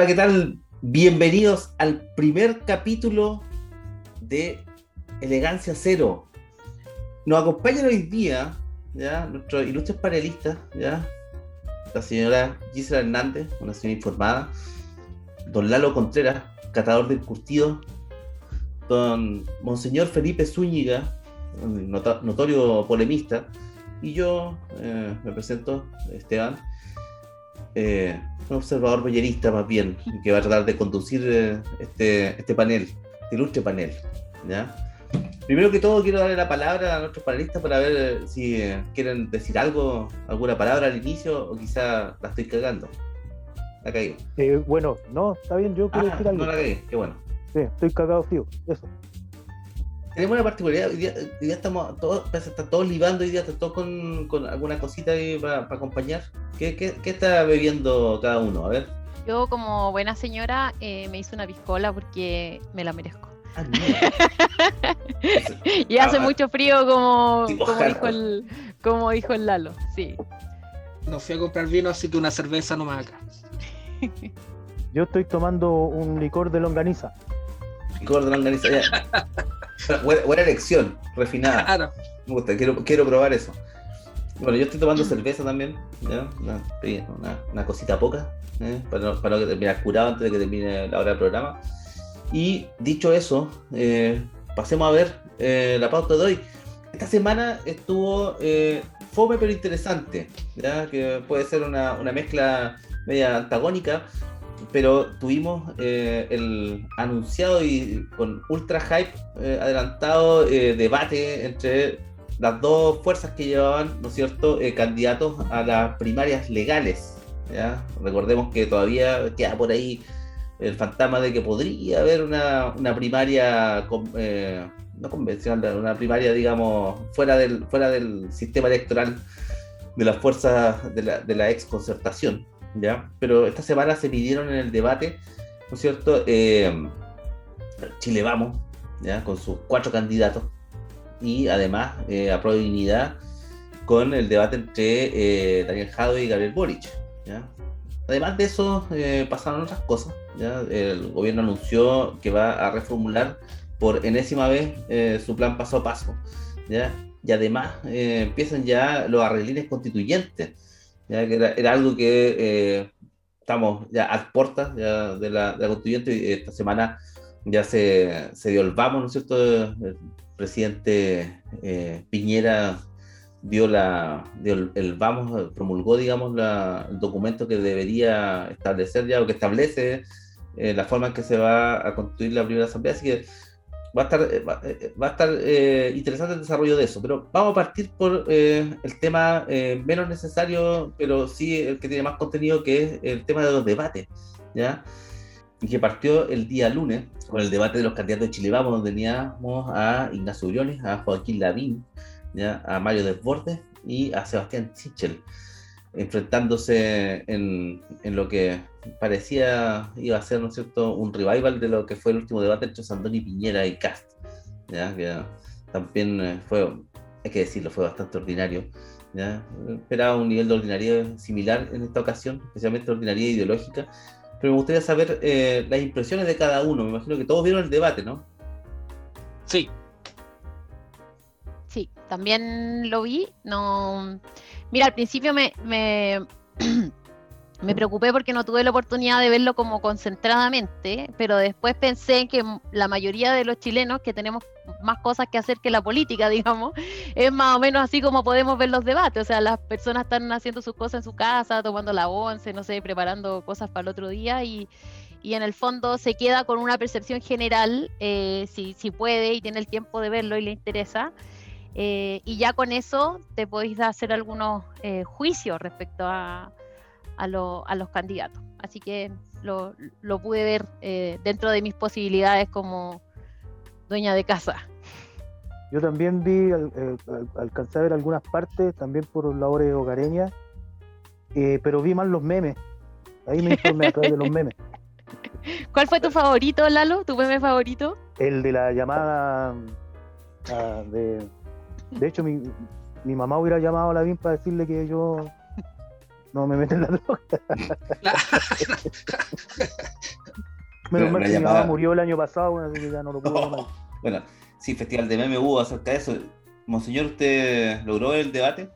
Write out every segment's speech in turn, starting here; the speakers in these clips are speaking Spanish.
Hola, ¿qué tal? Bienvenidos al primer capítulo de Elegancia Cero. Nos acompañan hoy día ¿ya? nuestros ilustres panelistas, la señora Gisela Hernández, una señora informada, don Lalo Contreras, catador del curtido, don Monseñor Felipe Zúñiga, notorio polemista, y yo eh, me presento, Esteban, eh, un observador bollerista más bien, que va a tratar de conducir eh, este, este panel, este ilustre panel. ¿ya? Primero que todo quiero darle la palabra a nuestros panelistas para ver eh, si quieren decir algo, alguna palabra al inicio o quizá la estoy cagando. La caí. bueno, no, está bien, yo quiero ah, decir algo. No la cagué, qué bueno. Sí, estoy cagado frío, eso tenemos una particularidad, hoy día, estamos todos, están todos libando, hoy día están todos con, con alguna cosita ahí para, acompañar. ¿Qué, ¿Qué, qué, está bebiendo cada uno? A ver. Yo como buena señora eh, me hice una piscola porque me la merezco. Ah, y hace ah, mucho frío como, como dijo, el, como dijo el Lalo, sí. No fui a comprar vino, así que una cerveza no me acá. Yo estoy tomando un licor de longaniza. Licor de longaniza, ya. Buena, elección, refinada. Me gusta, quiero, quiero probar eso. Bueno, yo estoy tomando cerveza también, Una, cosita poca, ¿eh? para, para no terminar curado antes de que termine la hora del programa. Y dicho eso, eh, pasemos a ver eh, la pauta de hoy. Esta semana estuvo fome pero interesante, ¿ya? que puede ser una, una mezcla media antagónica pero tuvimos eh, el anunciado y con ultra hype eh, adelantado eh, debate entre las dos fuerzas que llevaban, ¿no cierto?, candidatos a las primarias legales. Recordemos que todavía queda por ahí el fantasma de que podría haber una, una primaria no convencional, una primaria, digamos, fuera del, fuera del sistema electoral de las fuerzas de la, de la ex concertación. ¿Ya? Pero esta semana se pidieron en el debate, ¿no es cierto? Eh, Chile Vamos, ¿ya? Con sus cuatro candidatos y además eh, a dignidad con el debate entre eh, Daniel Jado y Gabriel Boric, ¿ya? Además de eso, eh, pasaron otras cosas. ¿ya? El gobierno anunció que va a reformular por enésima vez su plan paso a paso. ¿ya? Y además empiezan ya los arreglines constituyentes era, algo que eh, estamos ya a puertas ya de, la, de la constituyente y esta semana ya se, se, dio el vamos, ¿no es cierto? El presidente eh, Piñera dio, la, dio el, vamos, promulgó, digamos, la, el documento que debería establecer ya o que establece eh, la forma en que se va a constituir la primera asamblea. Así que va a estar, eh, va, eh, a estar eh, interesante el desarrollo de eso. Pero vamos a partir por el tema menos necesario, pero sí el que tiene más contenido, que es el tema de los debates, ¿ya? Y que partió el día lunes con el debate de los candidatos de Chile Vamos, donde teníamos a Ignacio Briones, a Joaquín Lavín, ¿ya? a Mario Desbordes y a Sebastián Sichel enfrentándose en, en, lo que parecía iba a ser, ¿no es cierto?, un revival de lo que fue el último debate entre Sandoni Piñera y Cast, ¿ya? que también eh, fue, hay que decirlo, fue bastante ordinario. ¿ya? Esperaba un nivel de ordinaria similar en esta ocasión, especialmente ordinaria ideológica, pero me gustaría saber eh, las impresiones de cada uno. Me imagino que todos vieron el debate, ¿no? Sí. Sí, también lo vi. No Mira, al principio me, me, preocupé porque no tuve la oportunidad de verlo como concentradamente, pero después pensé que la mayoría de los chilenos que tenemos más cosas que hacer que la política, digamos, es más o menos así como podemos ver los debates. O sea, las personas están haciendo sus cosas en su casa, tomando la once, no sé, preparando cosas para el otro día y, en el fondo se queda con una percepción general, eh, si, si puede y tiene el tiempo de verlo y le interesa, eh, y ya con eso te podéis hacer algunos eh, juicios respecto a, a, los candidatos. Así que lo, pude ver eh, dentro de mis posibilidades como dueña de casa. Yo también vi, alcancé a ver algunas partes, también por labores hogareñas, pero vi más los memes. Ahí me informé a través de los memes. ¿Cuál fue tu favorito, Lalo? ¿Tu meme favorito? El de la llamada ah, de de hecho, mi, mamá hubiera llamado a la BIM para decirle que yo no me meten la droga. Menos mal que mi mamá murió el año pasado, bueno, así que ya no lo puedo oh, Bueno, sí, Festival de Meme hubo acerca de eso. Monseñor, ¿usted logró el debate?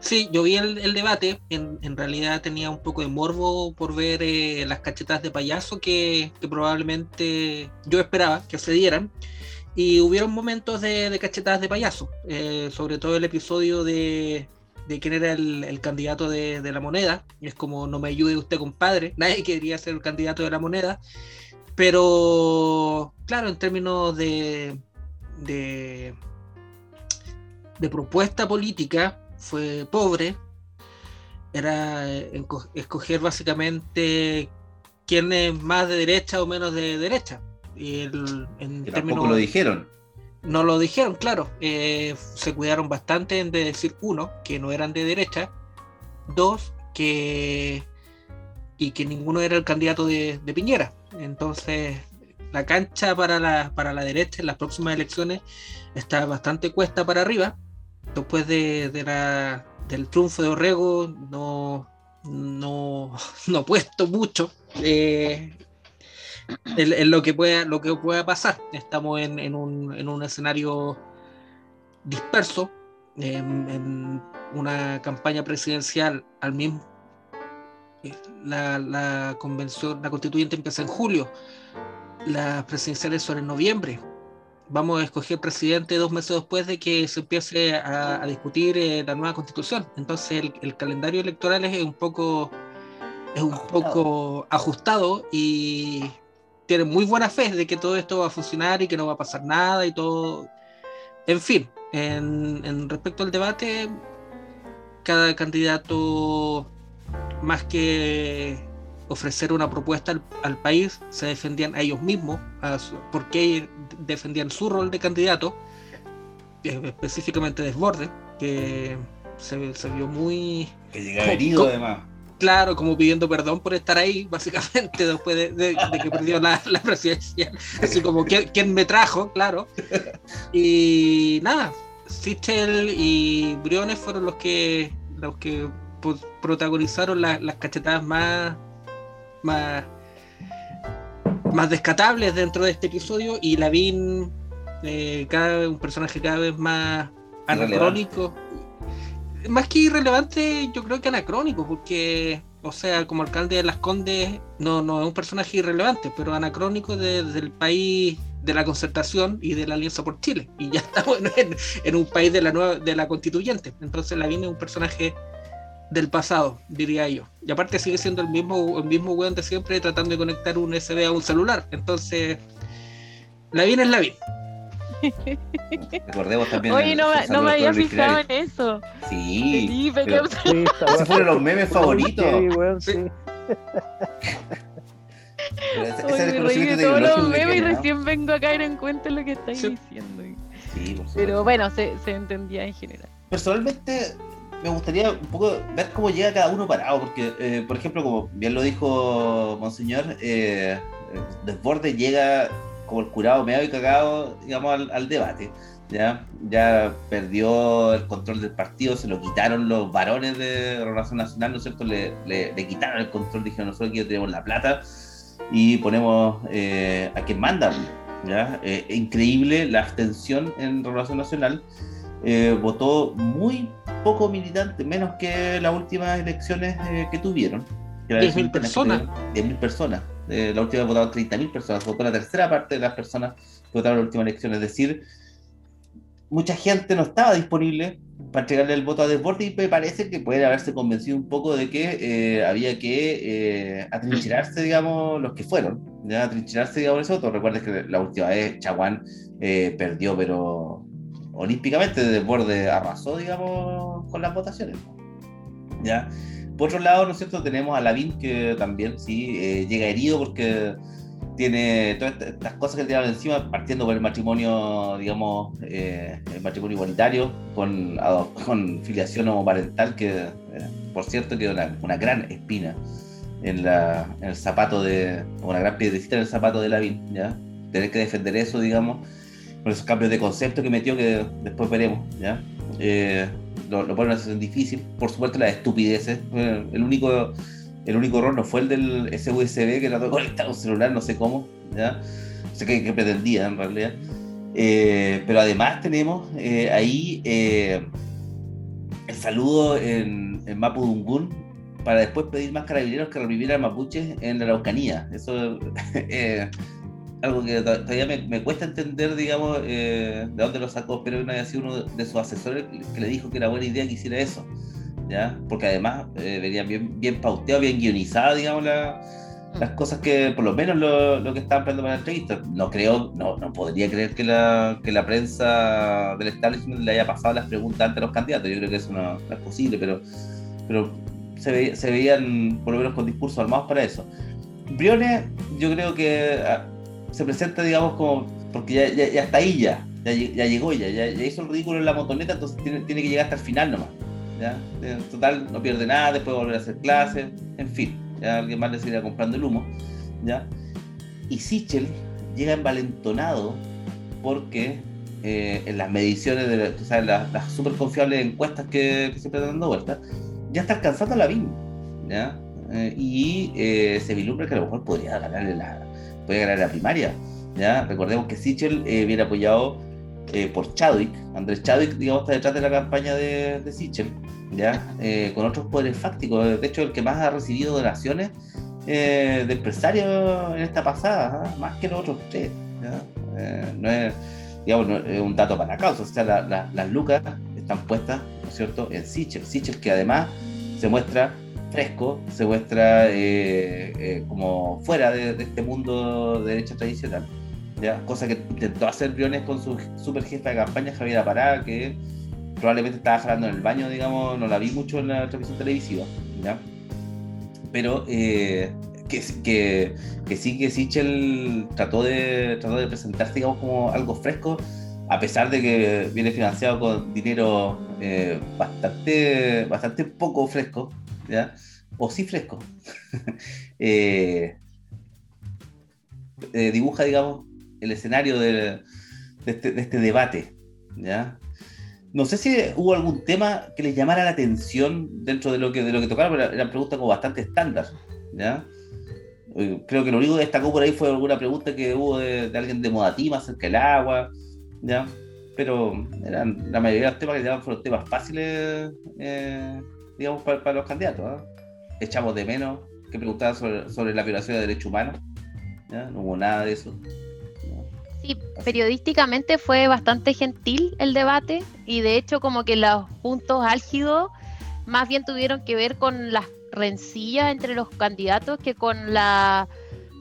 Sí, yo vi el, debate. En, realidad tenía un poco de morbo por ver eh, las cachetas de payaso que, probablemente yo esperaba que se dieran. Y hubieron momentos de, de cachetadas de payaso, eh, sobre todo el episodio de, de quién era el, candidato de, la moneda. Es como, no me ayude usted, compadre. Nadie quería ser el candidato de la moneda. Pero, claro, en términos de, de, de propuesta política, fue pobre. Era escoger básicamente quién es más de derecha o menos de derecha. Y el, en términos, lo dijeron. No lo dijeron, claro. Eh, se cuidaron bastante de decir, uno, que no eran de derecha. Dos, que. y que ninguno era el candidato de, Piñera. Entonces, la cancha para la, para la derecha en las próximas elecciones está bastante cuesta para arriba. Después de, la, del triunfo de Orrego, no, no, no puesto mucho. Eh, en, lo que pueda lo que pueda pasar. Estamos en, un, escenario disperso, en, una campaña presidencial al mismo. Eh, la, convención, la constituyente empieza en julio, las presidenciales son en noviembre. Vamos a escoger presidente dos meses después de que se empiece a, discutir eh, la nueva constitución. Entonces el, calendario electoral es un poco es un poco ajustado y tienen muy buena fe de que todo esto va a funcionar y que no va a pasar nada y todo. En fin, en, respecto al debate, cada candidato, más que ofrecer una propuesta al, país, se defendían a ellos mismos, porque defendían su rol de candidato, específicamente Desborde, que se, se vio muy... Que llegaba herido además claro, como pidiendo perdón por estar ahí, básicamente, después de, que perdió la, presidencia. Así como, ¿quién, me trajo? Claro. Y nada, Sichel y Briones fueron los que, los que protagonizaron las cachetadas más, más, más descatables dentro de este episodio y Lavín, eh, cada un personaje cada vez más anacrónico más que irrelevante, yo creo que anacrónico, porque, o sea, como alcalde de Las Condes, no, no es un personaje irrelevante, pero anacrónico desde el país de la concertación y de la Alianza por Chile. Y ya estamos en, un país de la nueva, de la constituyente. Entonces la viene un personaje del pasado, diría yo. Y aparte sigue siendo el mismo, el mismo weón de siempre tratando de conectar un USB a un celular. Entonces, la es la. Recordemos también. Oye, no, no me había fijado en eso. Sí. sí, pero, sí esos fueron los memes favoritos. Sí, sí. Ese, me reí de todos los memes y recién vengo a caer en cuenta lo que estáis diciendo. Sí, pero bueno, se, se entendía en general. Personalmente, me gustaría un poco ver cómo llega cada uno parado, porque, eh, por ejemplo, como bien lo dijo Monseñor, eh, Desborde llega como el curado medio y cagado, digamos, al, debate. ¿ya? ya perdió el control del partido, se lo quitaron los varones de Relación Nacional, ¿no es cierto? Le, le, quitaron el control, dijeron nosotros aquí tenemos la plata y ponemos eh, a quien manda. ¿ya? Eh, increíble la abstención en Relación Nacional. Eh, votó muy poco militante, menos que las últimas elecciones que tuvieron. 10.000 personas. 10.000 personas la última votaron 30.000 personas, votó la tercera parte de las personas que votaron la última elección. Es decir, mucha gente no estaba disponible para entregarle el voto a Desborde y me parece que puede haberse convencido un poco de que eh, había que eh, atrincherarse, digamos, los que fueron, ¿ya? atrincherarse, digamos, ese voto. Recuerden que la última vez Chaguán eh, perdió, pero olímpicamente Desborde arrasó, digamos, con las votaciones. ¿ya? Por otro lado, ¿no es cierto? Tenemos a Lavín que también sí eh, llega herido porque tiene todas estas cosas que le tiraron encima, partiendo por el matrimonio, digamos, eh, el matrimonio igualitario, con, con filiación homoparental, que eh, por cierto una, una, gran espina en, la, en, el zapato de, una gran piedrecita en el zapato de Lavín, ¿ya? Tener que defender eso, digamos, con esos cambios de concepto que metió que después veremos, ¿ya? Lo, lo pone en una situación difícil. Por supuesto, las estupideces. el único el único error no fue el del ese USB que trató de conectar un celular, no sé cómo, ¿ya? No sé qué, pretendía en realidad. Eh, pero además tenemos eh, ahí eh, el saludo en, en Mapudungún para después pedir más carabineros que revivieran mapuches en la Araucanía. Eso es algo que todavía me, cuesta entender, digamos, de dónde lo sacó, pero no haya sido uno de sus asesores que le dijo que era buena idea que hiciera eso. ¿ya? Porque además eh, venían bien, bien pauteado, bien guionizado, digamos, las cosas que, por lo menos lo, que estaban planteando para la entrevista. No creo, no, no podría creer que la, que la prensa del establishment le haya pasado las preguntas antes a los candidatos. Yo creo que eso no, es posible, pero, pero se, se, veían por lo menos con discursos armados para eso. Briones, yo creo que ah, se presenta, digamos, como, porque ya, ya, está ahí ya, ya, llegó ya, ya, hizo el ridículo en la motoneta, entonces tiene, tiene que llegar hasta el final nomás. ¿ya? En total no pierde nada, después volver a hacer clases, en fin, ya alguien más le seguirá comprando el humo, ¿ya? Y Sichel llega envalentonado porque eh, en las mediciones de las, las súper confiables encuestas que, que siempre están dando vueltas, ya está alcanzando la BIM, ¿ya? Eh, y eh, se vislumbra que a lo mejor podría ganar la, podría ganar la primaria, ¿ya? Recordemos que Sichel viene apoyado por Chadwick, Andrés Chadwick, digamos, está detrás de la campaña de, de Sichel, ¿ya? Eh, con otros poderes fácticos. De hecho, el que más ha recibido donaciones eh, de empresarios en esta pasada, ¿ah? más que los otros tres. Eh, no, es, digamos, un dato para la causa, o sea, las lucas están puestas, ¿no es cierto?, en Sichel. Sichel que además se muestra fresco, se muestra como fuera de, este mundo de derecha tradicional. ¿ya? Cosa que intentó hacer Briones con su super jefa de campaña, Javier Apará, que probablemente estaba jalando en el baño, digamos, no la vi mucho en la transmisión televisiva, ¿ya? Pero eh, que, que, que, sí que Sichel trató de, trató de presentarse, digamos, como algo fresco, a pesar de que viene financiado con dinero eh, bastante, bastante poco fresco, O sí fresco. Eh, dibuja, digamos, el escenario de, este, de este debate, ¿ya? No sé si hubo algún tema que les llamara la atención dentro de lo que, de lo que tocaron, pero eran preguntas como bastante estándar. ¿ya? Eh, creo que lo único que destacó por ahí fue alguna pregunta que hubo de, alguien de Modatima acerca del agua, ¿ya? pero eran, la mayoría de los temas que llamaban fueron temas fáciles, eh, digamos, para, los candidatos. Echamos de menos que preguntaban sobre, sobre la violación de derechos humanos, ¿ya? no hubo nada de eso periodísticamente fue bastante gentil el debate y de hecho como que los puntos álgidos más bien tuvieron que ver con las rencillas entre los candidatos que con la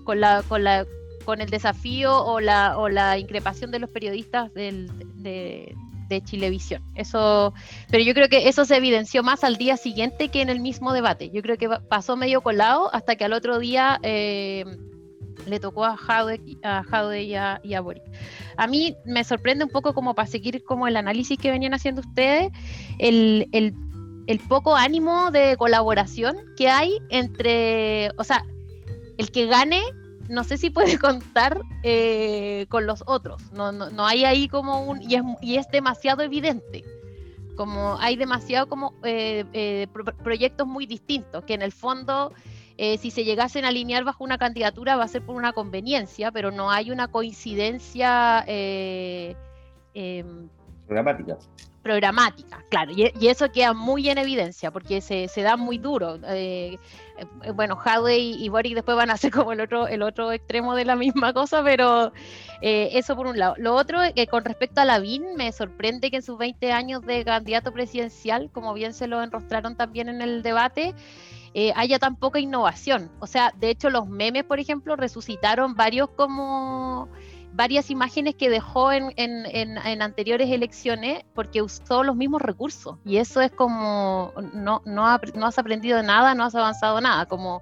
con la con la con el desafío o la, o la increpación de los periodistas del, de, de Chilevisión. Eso, pero yo creo que eso se evidenció más al día siguiente que en el mismo debate. Yo creo que pasó medio colado hasta que al otro día eh, le tocó a Jaude, a y, a, y a Boric. A mí me sorprende un poco como para seguir como el análisis que venían haciendo ustedes, el, el, el poco ánimo de colaboración que hay entre, o sea, el que gane no sé si puede contar eh, con los otros. No, no, no, hay ahí como un. Y es, y es demasiado evidente. Como hay demasiado como eh, eh, proyectos muy distintos, que en el fondo eh, si se llegasen a alinear bajo una candidatura va a ser por una conveniencia, pero no hay una coincidencia eh, em, programática. Programática, claro, y, eso queda muy en evidencia porque se, da muy duro. Eh, bueno, Hadley y Boric después van a ser como el otro, el otro extremo de la misma cosa, pero eso por un lado. Lo otro, que con respecto a Lavín, me sorprende que en sus 20 años de candidato presidencial, como bien se lo enrostraron también en el debate, eh, haya tan poca innovación. O sea, de hecho los memes, por ejemplo, resucitaron varios como varias imágenes que dejó en, en, anteriores elecciones porque usó los mismos recursos. Y eso es como, no, no, has aprendido nada, no has avanzado nada, como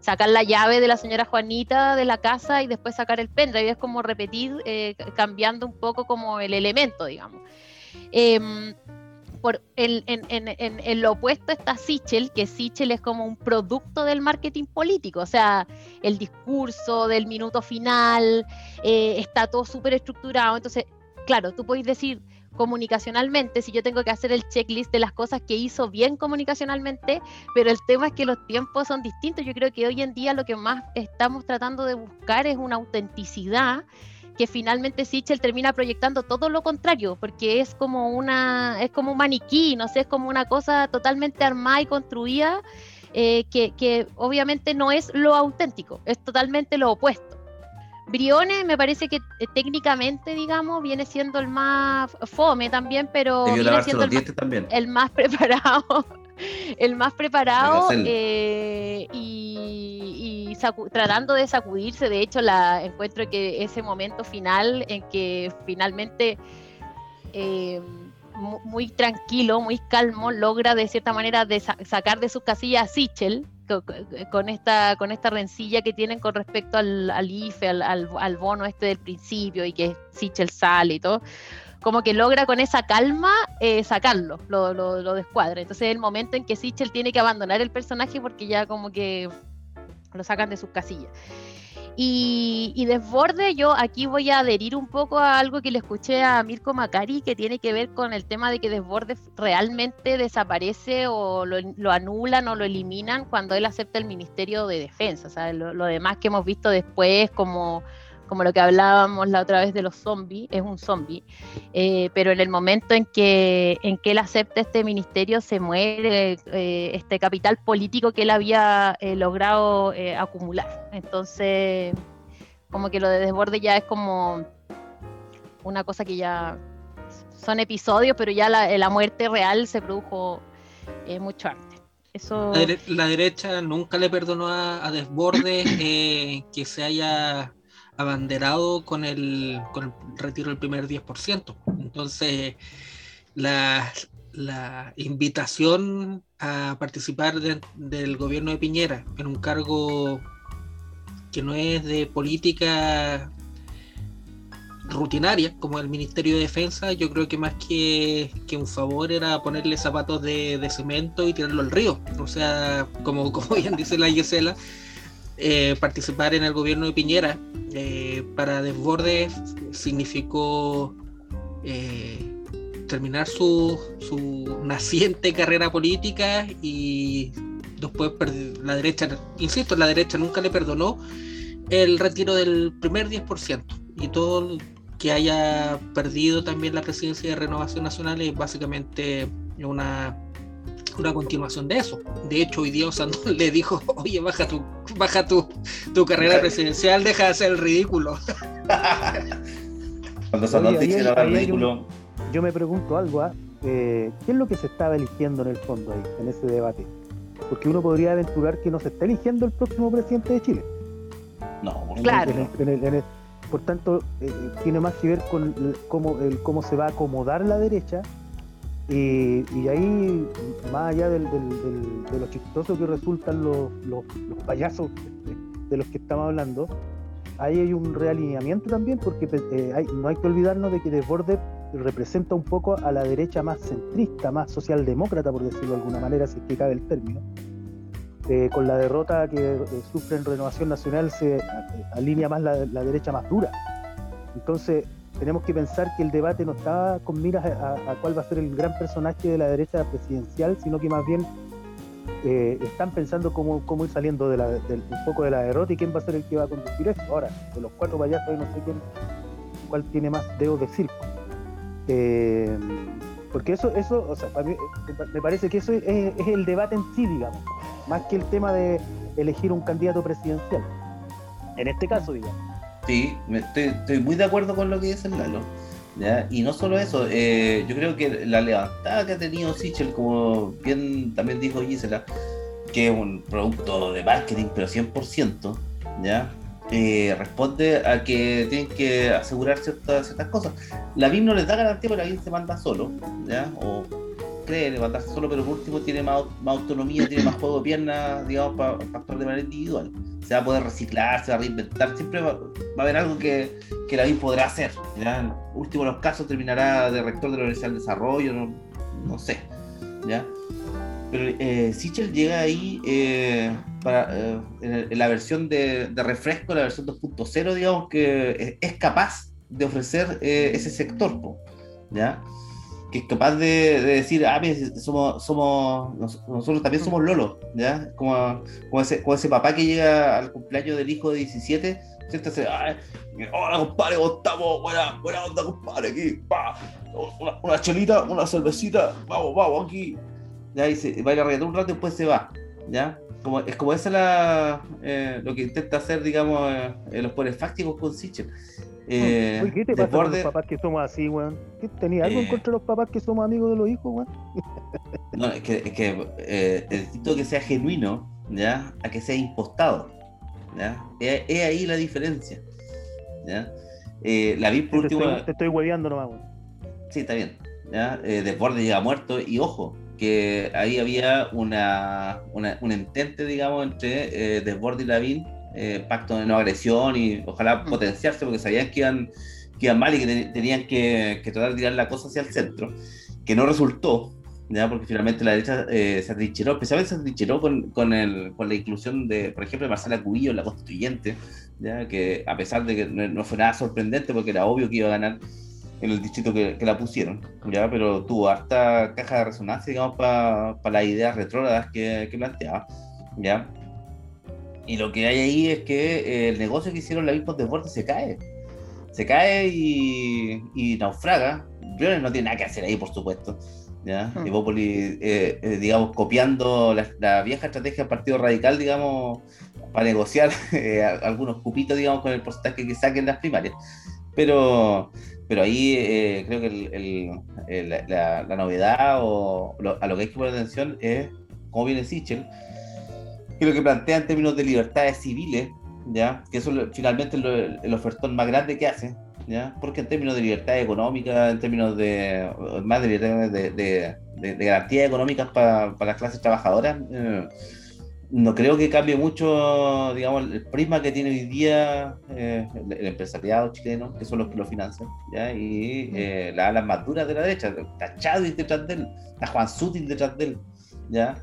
sacar la llave de la señora Juanita de la casa y después sacar el pendrive. Es como repetir, eh, cambiando un poco como el elemento, digamos. Em, por en, lo opuesto está Sichel, que Sichel es como un producto del marketing político, o sea, el discurso del minuto final, eh, está todo súper estructurado, entonces, claro, tú puedes decir, comunicacionalmente, si yo tengo que hacer el checklist de las cosas que hizo bien comunicacionalmente, pero el tema es que los tiempos son distintos. Yo creo que hoy en día lo que más estamos tratando de buscar es una autenticidad que finalmente Sichel termina proyectando todo lo contrario, porque es como una, es como un maniquí, no sé, es como una cosa totalmente armada y construida, eh, que, que obviamente no es lo auténtico, es totalmente lo opuesto. Briones me parece que eh, técnicamente, digamos, viene siendo el más fome también, pero viene siendo el más, preparado. El más preparado eh, y, tratando de sacudirse. De hecho, la encuentro que ese momento final en que finalmente eh, muy tranquilo, muy calmo, logra de cierta manera de sacar de sus casillas a Sichel, con esta, con esta rencilla que tienen con respecto al, IFE, al, bono este del principio y que Sichel sale y todo, como que logra con esa calma eh, sacarlo, lo, lo, lo, descuadra. Entonces es el momento en que Sichel tiene que abandonar el personaje porque ya como que lo sacan de sus casillas. Y, desborde, yo aquí voy a adherir un poco a algo que le escuché a Mirko Macari, que tiene que ver con el tema de que desborde realmente desaparece o lo, anulan o lo eliminan cuando él acepta el Ministerio de Defensa. O sea, lo demás que hemos visto después, como como lo que hablábamos la otra vez de los zombies, es un zombie, eh, pero en el momento en que, en que él acepta este ministerio se muere eh, este capital político que él había eh, logrado acumular. Entonces, como que lo de desborde ya es como una cosa que ya son episodios, pero ya la, la muerte real se produjo mucho antes. Eso... La, derecha nunca le perdonó a, a Desbordes que se haya abanderado con el, con el retiro del primer 10%. Entonces, la, la invitación a participar del gobierno de Piñera en un cargo que no es de política rutinaria como el Ministerio de Defensa, yo creo que más que, que un favor era ponerle zapatos de, de, cemento y tirarlo al río. O sea, como, como bien dice la Gisela, eh, participar en el gobierno de Piñera eh, para Desbordes significó eh, terminar su, su, naciente carrera política y después la derecha, insisto, la derecha nunca le perdonó el retiro del primer 10% y todo que haya perdido también la presidencia de Renovación Nacional es básicamente una una continuación de eso. De hecho, hoy día Osandón le dijo, oye, baja tu, baja tu, tu carrera presidencial, deja de hacer el ridículo. Cuando Osandón dice el ridículo. Yo, me pregunto algo, ¿ah? eh, ¿qué es lo que se estaba eligiendo en el fondo ahí, en ese debate? Porque uno podría aventurar que no se está eligiendo el próximo presidente de Chile. No, claro. por tanto, eh, tiene más que ver con cómo, el, cómo se va a acomodar la derecha y, ahí, más allá de lo chistoso que resultan los, payasos de los que estamos hablando, ahí hay un realineamiento también, porque eh, no hay que olvidarnos de que Desbordes representa un poco a la derecha más centrista, más socialdemócrata, por decirlo de alguna manera, si es que cabe el término. Eh, con la derrota que eh, sufre en Renovación Nacional se alinea más la, la derecha más dura. Entonces, tenemos que pensar que el debate no está con miras a, cuál va a ser el gran personaje de la derecha presidencial, sino que más bien eh, están pensando cómo, cómo ir saliendo un poco de la derrota y quién va a ser el que va a conducir esto. Ahora, de los cuatro payasos, no sé quién, cuál tiene más dedos de circo. Eh, porque eso, eso, o sea, me parece que eso es, es, el debate en sí, digamos, más que el tema de elegir un candidato presidencial. En este caso, digamos. Sí, estoy, muy de acuerdo con lo que dice Lalo. ¿ya? Y no solo eso, eh, yo creo que la levantada que ha tenido Sichel, como bien también dijo Gisela, que es un producto de marketing, pero 100%, ¿ya? Eh, responde a que tienen que asegurar ciertas, ciertas cosas. La BIM no les da garantía porque la BIM se manda solo, ¿ya? O cree levantarse solo, pero por último tiene más, autonomía, tiene más juego de piernas, digamos, para actuar de manera individual se va a poder reciclar, se va a reinventar, siempre va, a haber algo que, que la BIM podrá hacer. ¿ya? En último de los casos terminará de rector de la Universidad del Desarrollo, no, sé. ¿ya? Pero eh, llega ahí eh, para, eh, en, la versión de, de, refresco, la versión 2.0, digamos, que es, capaz de ofrecer ese sector. ¿ya? Que es capaz de, decir, ah, somos, somos, nosotros también somos Lolo, ¿ya? Como, como, ese, como ese papá que llega al cumpleaños del hijo de 17, ¿cierto? hola compadre, ¿cómo estamos? Buena, buena onda, compadre, aquí, Una, una, chelita, una cervecita, vamos, vamos, aquí. Ya, y se baila reggaetón un rato y después se va, ¿ya? Como, es como esa la, eh, lo que intenta hacer, digamos, eh, los poderes fácticos con Sichel. Eh, ¿Qué te pasa con los papás que somos así, weón? ¿Tenía algo en contra de los papás que somos amigos de los hijos, weón? no, es que, es que eh, necesito que sea genuino, ¿ya? A que sea impostado, ¿ya? Es, ahí la diferencia, ¿ya? la vi por te último... Estoy, te estoy hueveando nomás, weón. Sí, está bien, ¿ya? Desborde llega muerto y ojo, que ahí había una, un entente, digamos, entre eh, Desborde y Lavín, eh, pacto de no agresión y ojalá mm. potenciarse porque sabían que iban, que iban mal y que tenían que, tratar de tirar la cosa hacia el centro, que no resultó, ¿ya? porque finalmente la derecha eh, se atrincheró, especialmente se atrincheró con, con, el, con la inclusión de, por ejemplo, de Marcela Cubillo en la constituyente, ¿ya? que a pesar de que no fue nada sorprendente porque era obvio que iba a ganar en el distrito que, la pusieron, ¿ya? pero tuvo harta caja de resonancia, digamos, para las ideas retrógradas que, que, planteaba. ¿ya? Y lo que hay ahí es que eh, el negocio que hicieron la Bispo de Fuerte se cae. Se cae y, y naufraga. Briones no tiene nada que hacer ahí, por supuesto. ¿ya? Hmm. Eh, eh, digamos, copiando la, la, vieja estrategia del Partido Radical, digamos, para negociar algunos cupitos, digamos, con el porcentaje que saquen las primarias. Pero pero ahí eh, creo que el, la, novedad o a lo que hay que poner atención es cómo viene Sichel, que lo que plantea en términos de libertades civiles, ¿ya? que eso finalmente es el ofertón más grande que hace, ¿ya? porque en términos de libertad económica, en términos de más de, de, de, de garantías económicas para, para las clases trabajadoras, eh, no creo que cambie mucho, digamos, el prisma que tiene hoy día eh, el, empresariado chileno, que son los que lo financian, ¿ya? y eh, las alas más duras de la derecha. Está Chávez detrás de él, está Juan Sutil detrás de él, ¿ya?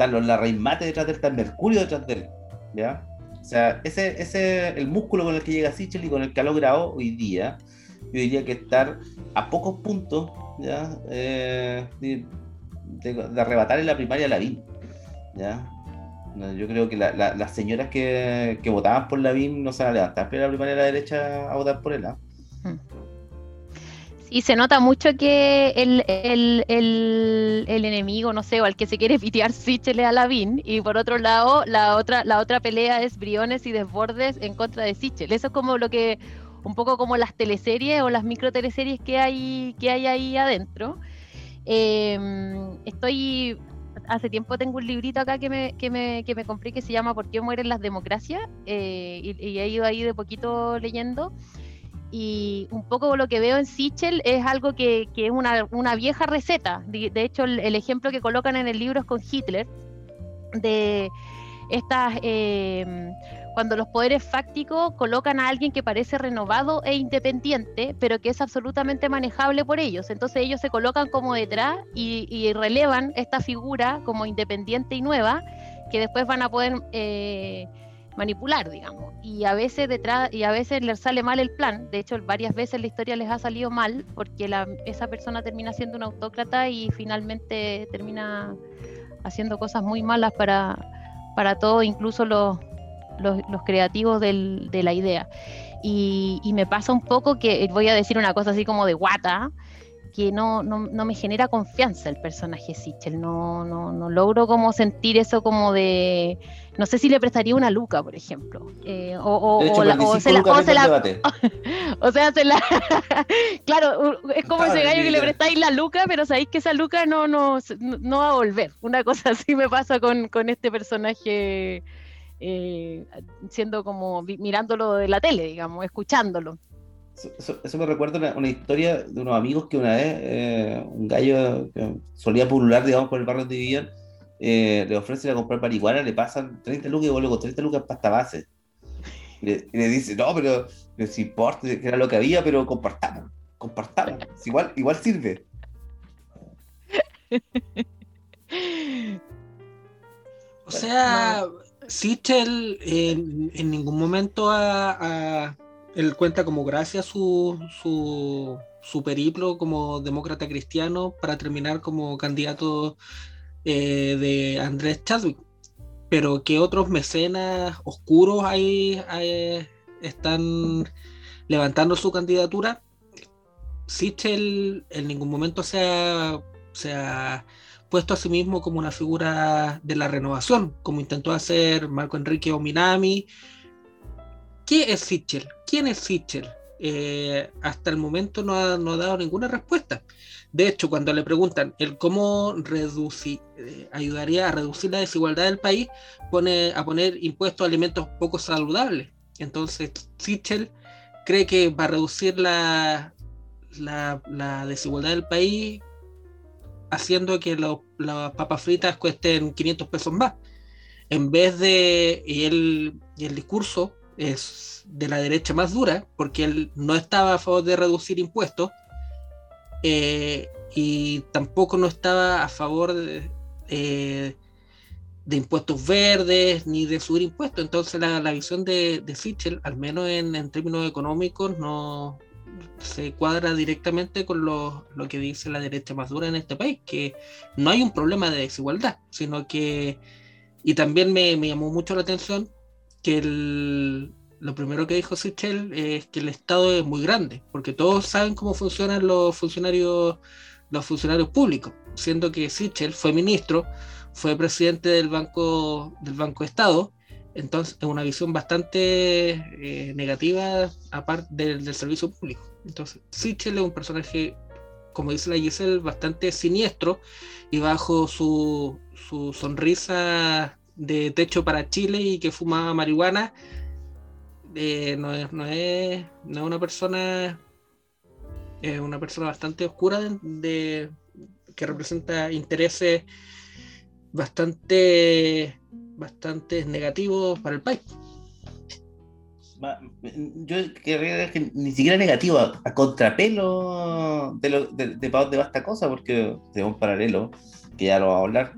Están los Larraimate detrás de él, está Mercurio detrás de él. ¿ya? O sea, ese, ese el músculo con el que llega Sichel y con el que ha logrado hoy día, yo diría que estar a pocos puntos ¿ya? Eh, de, de, arrebatar en la primaria a la VIN. ¿ya? Yo creo que las señoras que, votaban por la BIM no se van a levantar pero la primaria de la derecha a votar por él. ¿ah? Hmm. Y se nota mucho que el, enemigo, no sé, o al que se quiere pitear Sichel a Lavín, y por otro lado, la otra, la otra pelea es Briones y Desbordes en contra de Sichel. Eso es como lo que, un poco como las teleseries o las micro teleseries que hay, que hay ahí adentro. Em, estoy hace tiempo tengo un librito acá que me, que me, que me compré que se llama ¿Por qué mueren las democracias? Eh, y, he ido ahí de poquito leyendo. Y un poco lo que veo en Sichel es algo que, es una, una, vieja receta. De, hecho, el, ejemplo que colocan en el libro es con Hitler, de estas eh, cuando los poderes fácticos colocan a alguien que parece renovado e independiente, pero que es absolutamente manejable por ellos. Entonces ellos se colocan como detrás y, relevan esta figura como independiente y nueva, que después van a poder eh, manipular, digamos. Y a veces detrás, y a veces les sale mal el plan. De hecho, varias veces la historia les ha salido mal, porque esa persona termina siendo un autócrata y finalmente termina haciendo cosas muy malas para, para todo, incluso los los, creativos de la idea. Y, me pasa un poco que voy a decir una cosa así como de guata, que no, no, no me genera confianza el personaje Sichel, no, no, no, logro como sentir eso como de, no sé si le prestaría una luca, por ejemplo, eh, o, o, la, o, se la, o, se la, o sea, se la, claro, es como ese gallo que le prestáis la luca, pero sabéis que esa luca no, no, no va a volver, una cosa así me pasa con, con este personaje eh, siendo como mirándolo de la tele, digamos, escuchándolo. Eso, me recuerda una, historia de unos amigos que una vez eh, un gallo que solía pulular, digamos, por el barrio de vivían, eh, le ofrecen a comprar marihuana, le pasan 30 lucas y vuelve con 30 lucas pasta base. Y le, dice, no, pero no importa, que era lo que había, pero compartamos, compartamos. Igual, igual sirve. O sea, Sichel en, ningún momento ha, Él cuenta como gracias su, su, su periplo como demócrata cristiano para terminar como candidato eh, de Andrés Chadwick. Pero que otros mecenas oscuros ahí, están levantando su candidatura. Sichel en ningún momento se ha, se ha puesto a sí mismo como una figura de la renovación, como intentó hacer Marco Enrique Ominami. ¿Qué es Sichel? ¿Quién es Sichel? Eh, hasta el momento no ha, no ha, dado ninguna respuesta. De hecho, cuando le preguntan el cómo reducir, eh, ayudaría a reducir la desigualdad del país, pone a poner impuestos a alimentos poco saludables. Entonces, Sichel cree que va a reducir la, la, desigualdad del país haciendo que las papas fritas cuesten 500 pesos más. En vez de, y el, y el discurso es de la derecha más dura, porque él no estaba a favor de reducir impuestos eh, y tampoco no estaba a favor de, eh, de, impuestos verdes ni de subir impuestos. Entonces la, la visión de, de Sichel, al menos en, en, términos económicos, no se cuadra directamente con lo, lo, que dice la derecha más dura en este país, que no hay un problema de desigualdad, sino que, y también me, me llamó mucho la atención que el, lo primero que dijo Sichel es que el Estado es muy grande, porque todos saben cómo funcionan los funcionarios, los funcionarios públicos, siendo que Sichel fue ministro, fue presidente del Banco, del Banco Estado, entonces es una visión bastante eh, negativa aparte del, del, servicio público. Entonces, Sichel es un personaje, como dice la Giselle, bastante siniestro y bajo su, su sonrisa de techo para Chile y que fumaba marihuana, eh, no, es, no, es, no es una persona, es una persona bastante oscura de, que representa intereses bastante, bastante negativos para el país. Yo querría que ni siquiera negativo, a, contrapelo de, lo, de, de va esta cosa, porque tenemos un paralelo, que ya lo vamos a hablar,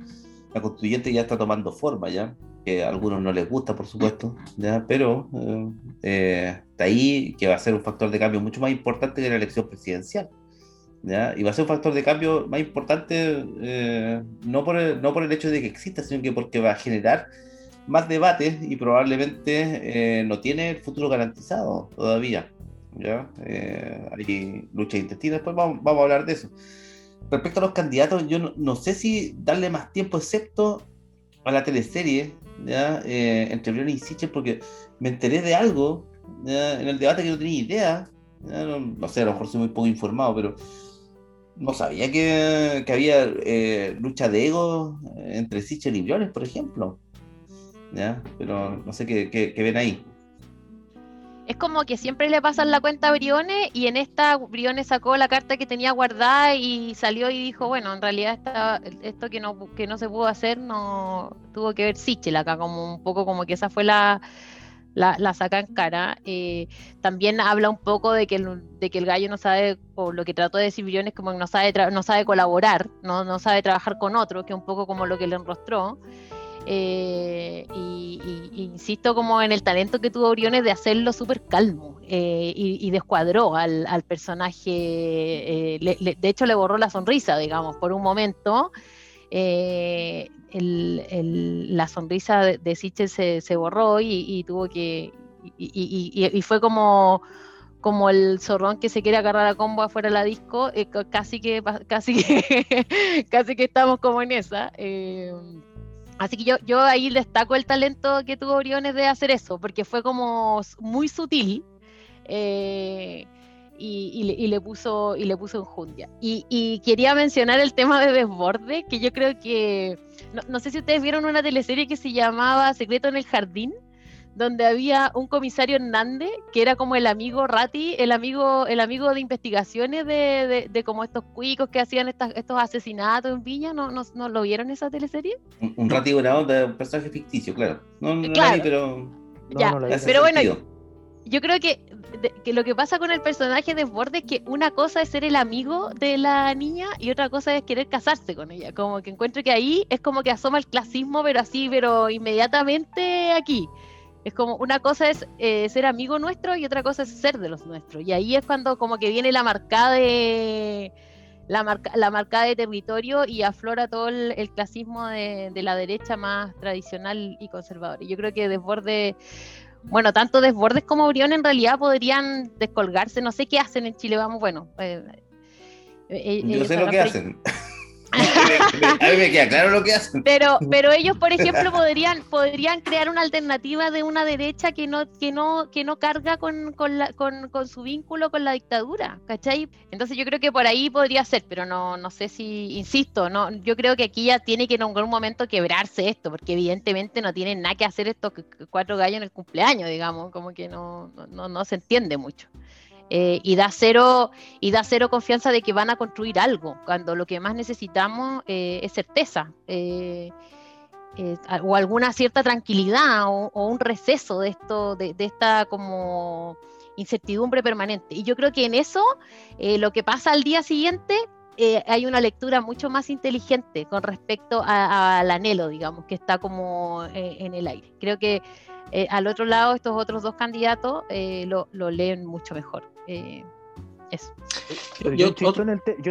la constituyente ya está tomando forma ya, que a algunos no les gusta, por supuesto, ¿ya? pero eh, eh, está ahí que va a ser un factor de cambio mucho más importante que la elección presidencial. ¿ya? Y va a ser un factor de cambio más importante eh, no, por el, no por el hecho de que exista, sino que porque va a generar más debates y probablemente eh, no tiene el futuro garantizado todavía. ¿ya? Eh, hay lucha intestina, después vamos, vamos, a hablar de eso. Respecto a los candidatos, yo no, sé si darle más tiempo, excepto a la teleserie, ¿ya? Eh, entre Briones y Sichel, porque me enteré de algo ¿ya? en el debate que no tenía idea. No, sé, a lo mejor soy muy poco informado, pero no sabía que, que había eh, lucha de ego entre Sichel y Briones, por ejemplo. ¿Ya? Pero no sé qué, qué, qué ven ahí es como que siempre le pasan la cuenta a Briones y en esta Briones sacó la carta que tenía guardada y salió y dijo, bueno, en realidad esta, esto que no, que no se pudo hacer no tuvo que ver Sichel acá, como un poco como que esa fue la, la, saca en cara. Eh, también habla un poco de que, el, de que el gallo no sabe, o lo que trató de decir Briones, como que no sabe, no sabe colaborar, no, no sabe trabajar con otro, que un poco como lo que le enrostró. Eh, y, insisto como en el talento que tuvo Briones de hacerlo súper calmo eh, y, y, descuadró al, personaje, eh, de hecho le borró la sonrisa, digamos, por un momento. Eh, la sonrisa de, de se, borró y, tuvo que... y fue como como el zorrón que se quiere agarrar a combo afuera de la disco, casi que casi casi que estamos como en esa. Así que yo, yo ahí destaco el talento que tuvo Briones de hacer eso, porque fue como muy sutil eh, y, le, y, le, puso y le puso enjundia. Y, y, quería mencionar el tema de desborde, que yo creo que, no, no sé si ustedes vieron una teleserie que se llamaba Secreto en el Jardín, donde había un comisario Hernández, que era como el amigo Rati, el amigo, el amigo de investigaciones de, de, de como estos cuicos que hacían estas, estos asesinatos en Viña, ¿no, no, no lo vieron esa teleserie? Un, un Rati de un personaje ficticio, claro. No, no claro. Vi, pero... Ya, pero bueno, yo creo que, de, que, lo que pasa con el personaje de Desborde es que una cosa es ser el amigo de la niña y otra cosa es querer casarse con ella. Como que encuentro que ahí es como que asoma el clasismo, pero así, pero inmediatamente aquí. Es como una cosa es eh, ser amigo nuestro y otra cosa es ser de los nuestros. Y ahí es cuando como que viene la marca de la marca, la marca de territorio y aflora todo el, clasismo de, la derecha más tradicional y conservadora. Yo creo que desborde, bueno, tanto Desbordes como Orión en realidad podrían descolgarse. No sé qué hacen en Chile, vamos, bueno. Eh, eh, yo sé lo que hacen. A mí me queda claro lo que hacen. Pero, pero ellos, por ejemplo, podrían, podrían crear una alternativa de una derecha que no, que no, que no carga con, con, con, su vínculo con la dictadura, ¿cachai? Entonces yo creo que por ahí podría ser, pero no, no sé si, insisto, no, yo creo que aquí ya tiene que en algún momento quebrarse esto, porque evidentemente no tienen nada que hacer estos cuatro gallos en el cumpleaños, digamos, como que no, no, no se entiende mucho. Eh, y, da cero, y da cero confianza de que van a construir algo, cuando lo que más necesitamos eh, es certeza. Eh, o alguna cierta tranquilidad o, un receso de esto, de, esta como incertidumbre permanente. Y yo creo que en eso, lo que pasa al día siguiente, hay una lectura mucho más inteligente con respecto al anhelo, digamos, que está como en el aire. Creo que al otro lado, estos otros dos candidatos lo leen mucho mejor. Eh, eso. Yo,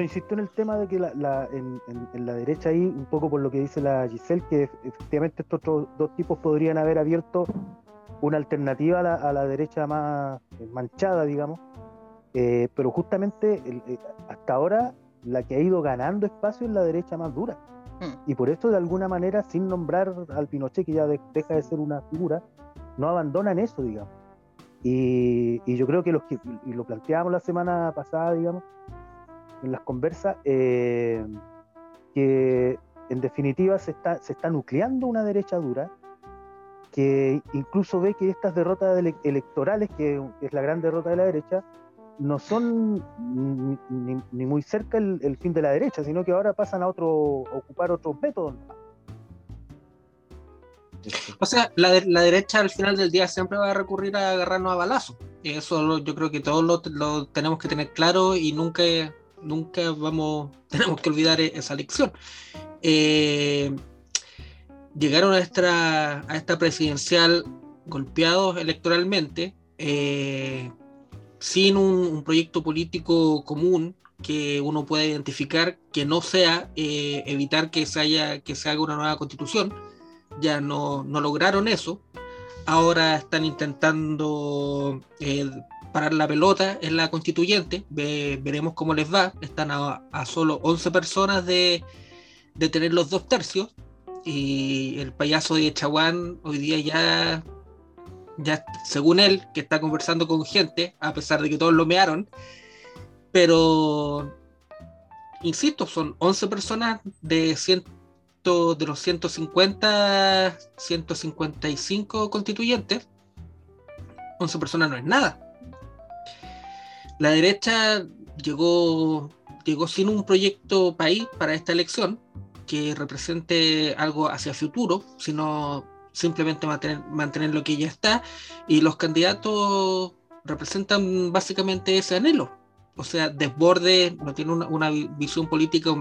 insisto en el tema de que la, en, la derecha ahí, un poco por lo que dice la Giselle, que efectivamente estos dos tipos podrían haber abierto una alternativa a la, derecha más manchada, digamos, eh, pero justamente eh, hasta ahora la que ha ido ganando espacio es la derecha más dura. Hmm. Y por eso, de alguna manera, sin nombrar al Pinochet, que ya deja de ser una figura, no abandonan eso, digamos. Y, yo creo que, los que y lo planteábamos la semana pasada, digamos, en las conversas, eh, que en definitiva se está, se está nucleando una derecha dura que incluso ve que estas derrotas electorales, que es la gran derrota de la derecha, no son ni, muy cerca el, fin de la derecha, sino que ahora pasan a otro, a ocupar otros métodos. O sea, la, la, derecha al final del día siempre va a recurrir a agarrarnos a balazos. Eso yo creo que todos lo, tenemos que tener claro y nunca, nunca vamos, tenemos que olvidar e, esa lección. Eh, llegaron a esta, a esta presidencial golpeados electoralmente, eh, sin un, proyecto político común que uno pueda identificar que no sea eh, evitar que se, haya, que se haga una nueva constitución ya no, lograron eso. Ahora están intentando eh, parar la pelota en la constituyente. veremos cómo les va. Están a, solo 11 personas de, tener los dos tercios. Y el payaso de Chaguán hoy día ya, ya, según él, que está conversando con gente, a pesar de que todos lo mearon. Pero, insisto, son 11 personas de 100 de los 150, 155 constituyentes, 11 personas no es nada. La derecha llegó, llegó sin un proyecto país para esta elección que represente algo hacia futuro, sino simplemente mantener, mantener lo que ya está. Y los candidatos representan básicamente ese anhelo. O sea, desborde, no tiene una, una visión política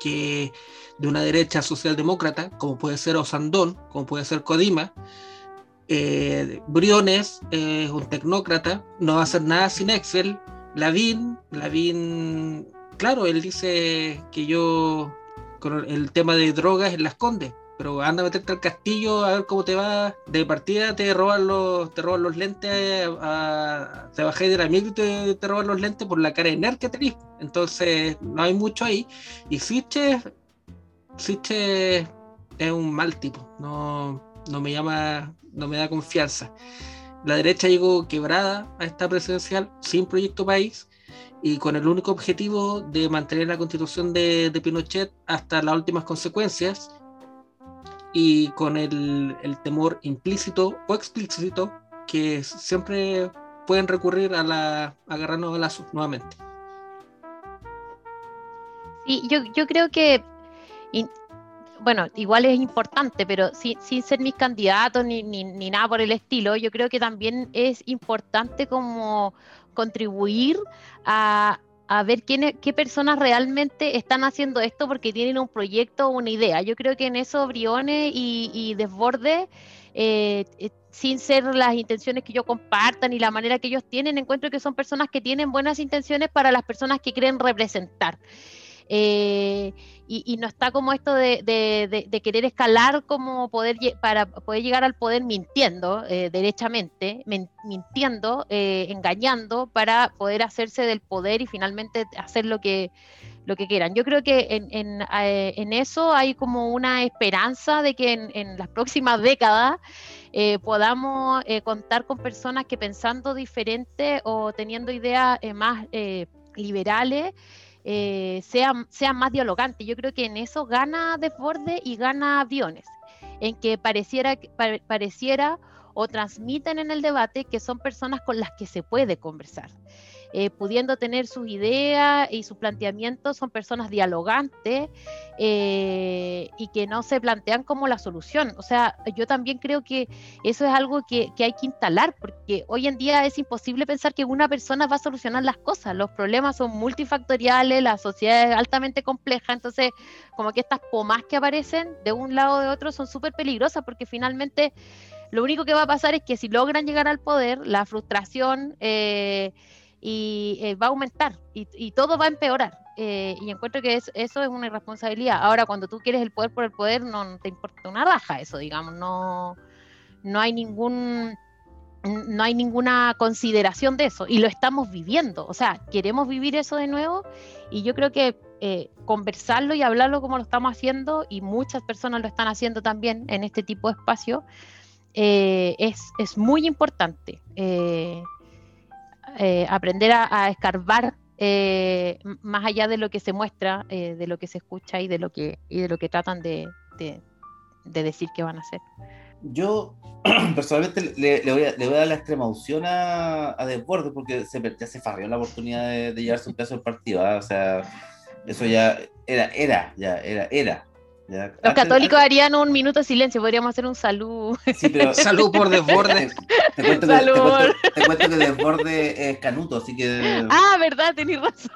que de una derecha socialdemócrata, como puede ser Osandón, como puede ser Codima. Eh, Briones es un tecnócrata, no va a hacer nada sin Excel. Lavín, Lavín, claro, él dice que yo con el tema de drogas en las condes, pero anda a meterte al castillo a ver cómo te va. De partida te roban los, te roban los lentes, te bajé de la micro y te, roban los lentes por la cara de nerd que tenés. Entonces no hay mucho ahí. Y Siche, Siche es un mal tipo, no, no me llama, no me da confianza. La derecha llegó quebrada a esta presidencial sin proyecto país y con el único objetivo de mantener la constitución de, de Pinochet hasta las últimas consecuencias y con el, temor implícito o explícito que siempre pueden recurrir a, la, agarrarnos a nuevamente. Sí, yo, yo creo que, bueno, igual es importante, pero sin, sin ser mis candidatos ni, ni, ni, nada por el estilo, yo creo que también es importante como contribuir a, a ver quién, qué personas realmente están haciendo esto porque tienen un proyecto o una idea. Yo creo que en eso Briones y, Desborde eh, eh, sin ser las intenciones que yo compartan y la manera que ellos tienen, encuentro que son personas que tienen buenas intenciones para las personas que quieren representar. Eh, y, no está como esto de, querer escalar como poder para poder llegar al poder mintiendo eh, derechamente, mintiendo, eh, engañando para poder hacerse del poder y finalmente hacer lo que lo que quieran. Yo creo que en, en, eso hay como una esperanza de que en, las próximas décadas podamos contar con personas que pensando diferente o teniendo ideas más liberales eh, sean, más dialogantes. Yo creo que en eso gana Desborde y gana Aviones, en que pareciera, pareciera o transmiten en el debate que son personas con las que se puede conversar. Eh, pudiendo tener sus ideas y sus planteamientos, son personas dialogantes eh, y que no se plantean como la solución. O sea, yo también creo que eso es algo que, hay que instalar, porque hoy en día es imposible pensar que una persona va a solucionar las cosas. Los problemas son multifactoriales, la sociedad es altamente compleja, entonces como que estas pomas que aparecen de un lado o de otro son súper peligrosas porque finalmente lo único que va a pasar es que si logran llegar al poder, la frustración... Eh, y eh, va a aumentar y, todo va a empeorar. Eh, y encuentro que eso es una irresponsabilidad. Ahora, cuando tú quieres el poder por el poder, no, te importa una raja eso, digamos, no, no hay ningún no hay ninguna consideración de eso y lo estamos viviendo, o sea, queremos vivir eso de nuevo y yo creo que eh, conversarlo y hablarlo como lo estamos haciendo y muchas personas lo están haciendo también en este tipo de espacio es, es, muy importante. Eh, aprender a, escarbar eh, más allá de lo que se muestra, eh, de lo que se escucha y de lo que, y de lo que tratan de, decir que van a hacer. Yo personalmente le, voy, a, dar la extrema opción a, a Desbordes porque se, ya se farrió la oportunidad de, llevarse un peso del partido. ¿ah? O sea, eso ya era, era, ya era, era. Los católicos harían un minuto de silencio, podríamos hacer un salud. salud por desborde. Te, cuento, que, desborde es canuto, así que. Ah, verdad, tenés razón.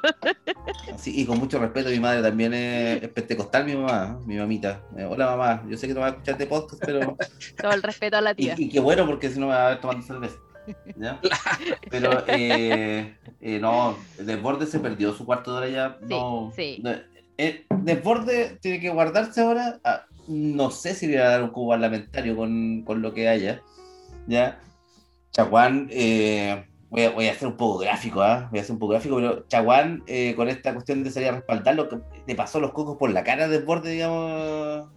Sí, y con mucho respeto, mi madre también es, pentecostal, mi mamá, mi mamita. Eh, hola mamá, yo sé que no vas a escuchar este podcast, pero. Todo el respeto a la tía. Y, qué bueno, porque si no me va a ver tomando cerveza. ¿Ya? Pero eh, eh, no, Desborde se perdió su cuarto de hora ya. No, sí, sí eh, Desborde tiene que guardarse ahora. Ah, no sé si le va a dar un cubo parlamentario con, con lo que haya. ¿ya? Chaguán, eh, voy, a, voy, a, hacer un poco gráfico, ¿ah? voy a hacer un poco gráfico, pero Chaguán, eh, con esta cuestión de salir a respaldar, lo que le pasó los cocos por la cara de Desborde, digamos.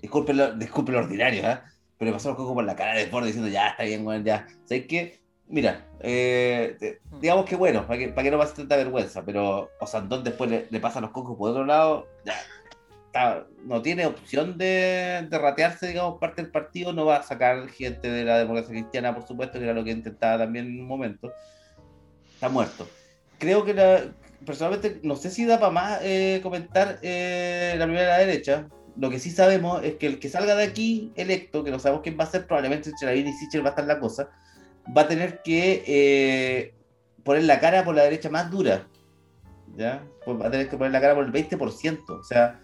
disculpe, lo, disculpe lo ordinario, ¿ah? pero le pasó los cocos por la cara de Desborde diciendo, ya, está bien, bueno, ya. ¿Sabes qué? Mira, eh, mm. digamos que bueno, para que, para que no pase tanta vergüenza, pero Osandón después le, le pasa los cocos por otro lado, ya, no tiene opción de, de, ratearse, digamos, parte del partido, no va a sacar gente de la democracia cristiana, por supuesto, que era lo que intentaba también en un momento. Está muerto. Creo que la, personalmente no sé si da para más eh, comentar eh, la primera derecha. Lo que sí sabemos es que el que salga de aquí electo, que no sabemos quién va a ser, probablemente Chelavín y Sichel va a estar la cosa va a tener que eh, poner la cara por la derecha más dura. ¿ya? Pues va a tener que poner la cara por el 20%. O sea,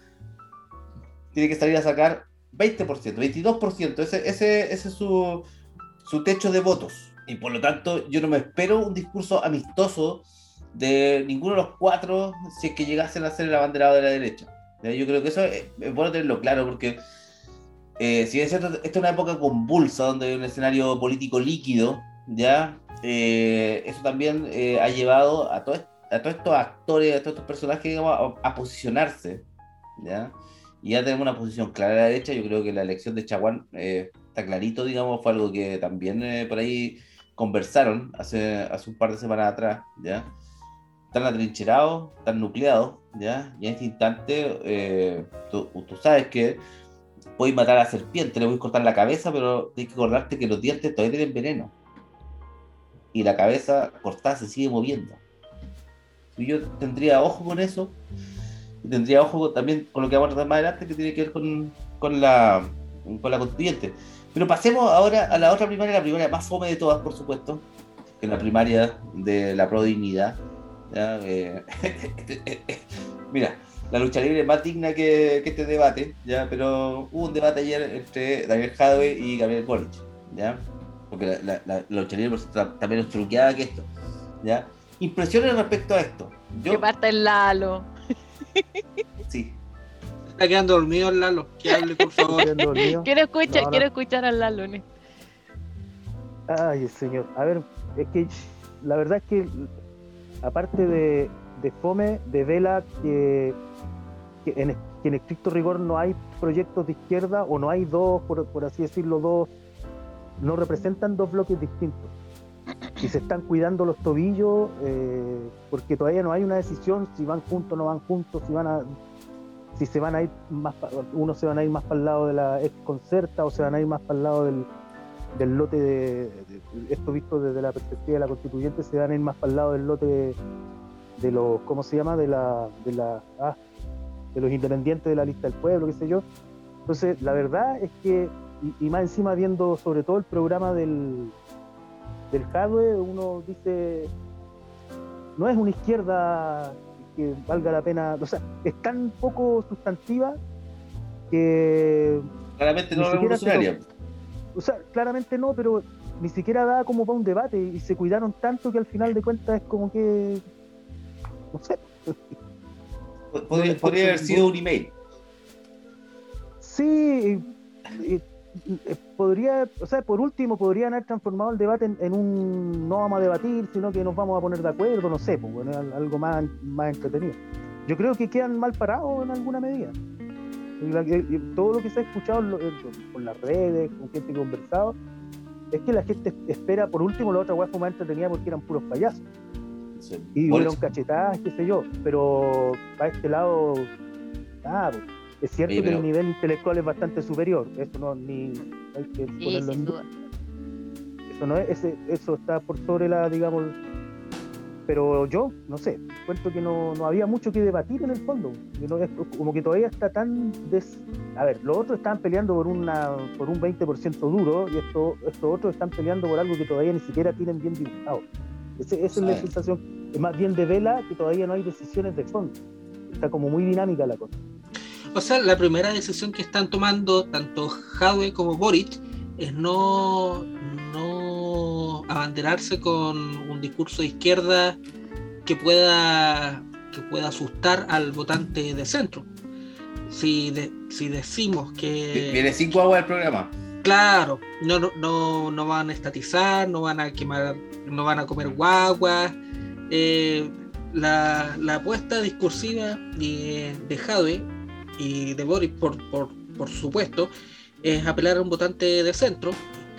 tiene que salir a sacar 20%, 22%. Ese, ese, ese es su, techo de votos. Y por lo tanto, yo no me espero un discurso amistoso de ninguno de los cuatro si es que llegasen a ser el abanderado de la derecha. Yo creo que eso es, bueno tenerlo claro porque eh, si es cierto, esta es una época convulsa donde hay un escenario político líquido, ¿ya? Eh, eso también eh, ha llevado a, todo, a todos estos actores, a todos estos personajes, digamos, a, posicionarse, ¿ya? Y ya tenemos una posición clara a la derecha, yo creo que la elección de Chaguán eh, está clarito, digamos, fue algo que también por ahí conversaron hace, hace un par de semanas atrás, ¿ya? Están atrincherados, están nucleados, ¿ya? Y en este instante, tú, tú sabes que puedes matar a la serpiente, le puedes cortar la cabeza, pero tienes que acordarte que los dientes todavía tienen veneno y la cabeza cortada se sigue moviendo. Y yo tendría ojo con eso, y tendría ojo también con lo que vamos a tratar más adelante, que tiene que ver con, con, la, con la constituyente. Pero pasemos ahora a la otra primaria, la primaria más fome de todas, por supuesto, que es la primaria de la prodignidad. Eh, mira, la lucha libre es más digna que, este debate, ¿ya? pero hubo un debate ayer entre Daniel Jadwe y Gabriel Boric. ¿ya? Porque la, la, la 89% está menos truqueada que esto, ¿ya? Impresiones respecto a esto. Yo... Que parte el Lalo. Sí. Está quedando dormido el Lalo. Que hable, por favor. quiero escuchar, quiero escuchar al Lalo. ¿no? Ay, señor. A ver, es que la verdad es que aparte de, de Fome, de Vela, que, en, estricto rigor no hay proyectos de izquierda o no hay dos, por, así decirlo, dos, no representan dos bloques distintos. Y se están cuidando los tobillos eh, porque todavía no hay una decisión si van juntos o no van juntos, si van a si se van a ir más unos se van a ir más para el lado de la ex concerta o se van a ir más para el lado del, del lote de, esto visto desde la perspectiva de la constituyente se van a ir más para el lado del lote de, los cómo se llama de la de la ah, de los independientes de la lista del pueblo qué sé yo entonces la verdad es que y, más encima viendo sobre todo el programa del del hardware uno dice no es una izquierda que valga la pena o sea es tan poco sustantiva que claramente no revolucionaria o sea, claramente no, pero ni siquiera da como para un debate y se cuidaron tanto que al final de cuentas es como que. No sé. Podría, haber sido un email. Sí, podría, o sea, por último, podrían haber transformado el debate en, un no vamos a debatir, sino que nos vamos a poner de acuerdo, no sé, pues, algo más, más entretenido. Yo creo que quedan mal parados en alguna medida todo lo que se ha escuchado por las redes, con gente que ha conversado, es que la gente espera, por último, la otra hueá fue más entretenida porque eran puros payasos. y fueron cachetadas, qué sé yo, pero para este lado, nada, pues, es cierto que el nivel intelectual es bastante superior, eso no ni hay que ponerlo en duda. Eso no es, ese, eso está por sobre la, digamos, pero yo, no sé, cuento que no, había mucho que debatir en el fondo. como que todavía está tan... Des... A ver, los otros están peleando por, una, por un 20% duro y esto, estos otros están peleando por algo que todavía ni siquiera tienen bien dibujado. esa es la sensación. Es más bien de vela que todavía no hay decisiones de fondo. Está como muy dinámica la cosa. O sea, la primera decisión que están tomando tanto Jadwe como Boric es no, no abanderarse con un discurso de izquierda que pueda, que pueda asustar al votante de centro. Si, si decimos que... Viene cinco aguas el programa. Claro, no, no, no van a estatizar, no van a quemar, no van a comer guaguas. Eh, la, la, apuesta discursiva de, de Jadwe y de Boris, por, por, por supuesto, es apelar a un votante de centro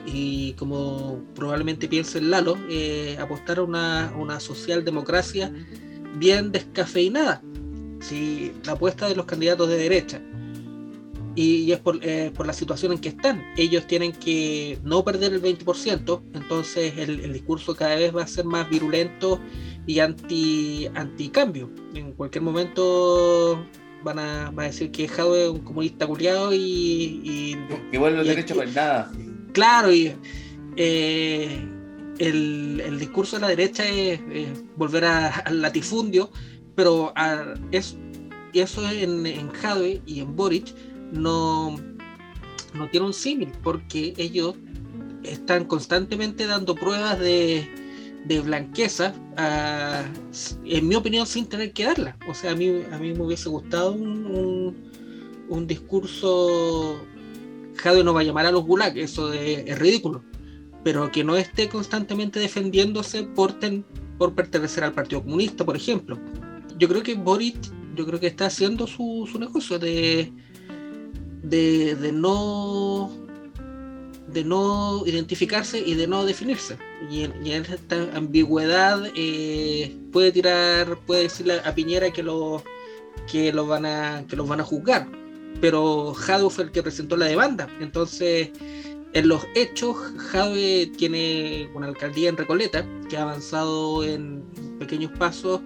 y como probablemente piense el Lalo, eh, apostar a una, una socialdemocracia bien descafeinada. Si la apuesta de los candidatos de derecha y, es por, eh, por, la situación en que están. Ellos tienen que no perder el 20%, entonces el, discurso cada vez va a ser más virulento y anti, anti cambio. En cualquier momento van a, van a decir que Jadwe es un comunista culiado y, Que vuelve los derechos por nada. Claro, y eh, el, discurso de la derecha es, volver al latifundio, pero es, eso en, en Jadwe y en Boric no, no tiene un símil, porque ellos están constantemente dando pruebas de, de blanqueza, en mi opinión, sin tener que darla. O sea, a mí, a mí me hubiese gustado un, un, discurso, Jade no va a llamar a los gulag, eso es ridículo, pero que no esté constantemente defendiéndose por, por pertenecer al Partido Comunista, por ejemplo. Yo creo que Boric, yo creo que está haciendo su, su negocio de, de, de no de no identificarse y de no definirse. Y en, esta ambigüedad eh, puede tirar, puede decirle a Piñera que lo, que lo van a, que los van a juzgar. Pero Jadwe fue el que presentó la demanda. Entonces, en los hechos, Jadwe tiene una alcaldía en Recoleta que ha avanzado en pequeños pasos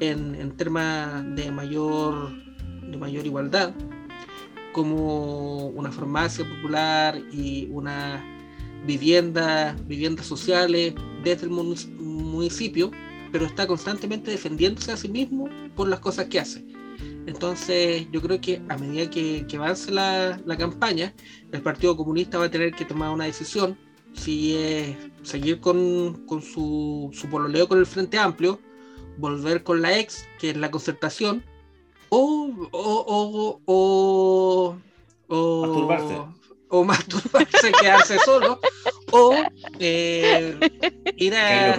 en, en temas de mayor, de mayor igualdad como una farmacia popular y una vivienda, viviendas sociales desde el municipio, pero está constantemente defendiéndose a sí mismo por las cosas que hace. Entonces yo creo que a medida que, avance la, campaña, el Partido Comunista va a tener que tomar una decisión si es seguir con, su, su pololeo con el Frente Amplio, volver con la ex, que es la concertación, o, o, o, o, masturbarse. O masturbarse, quedarse solo, o eh, ir a.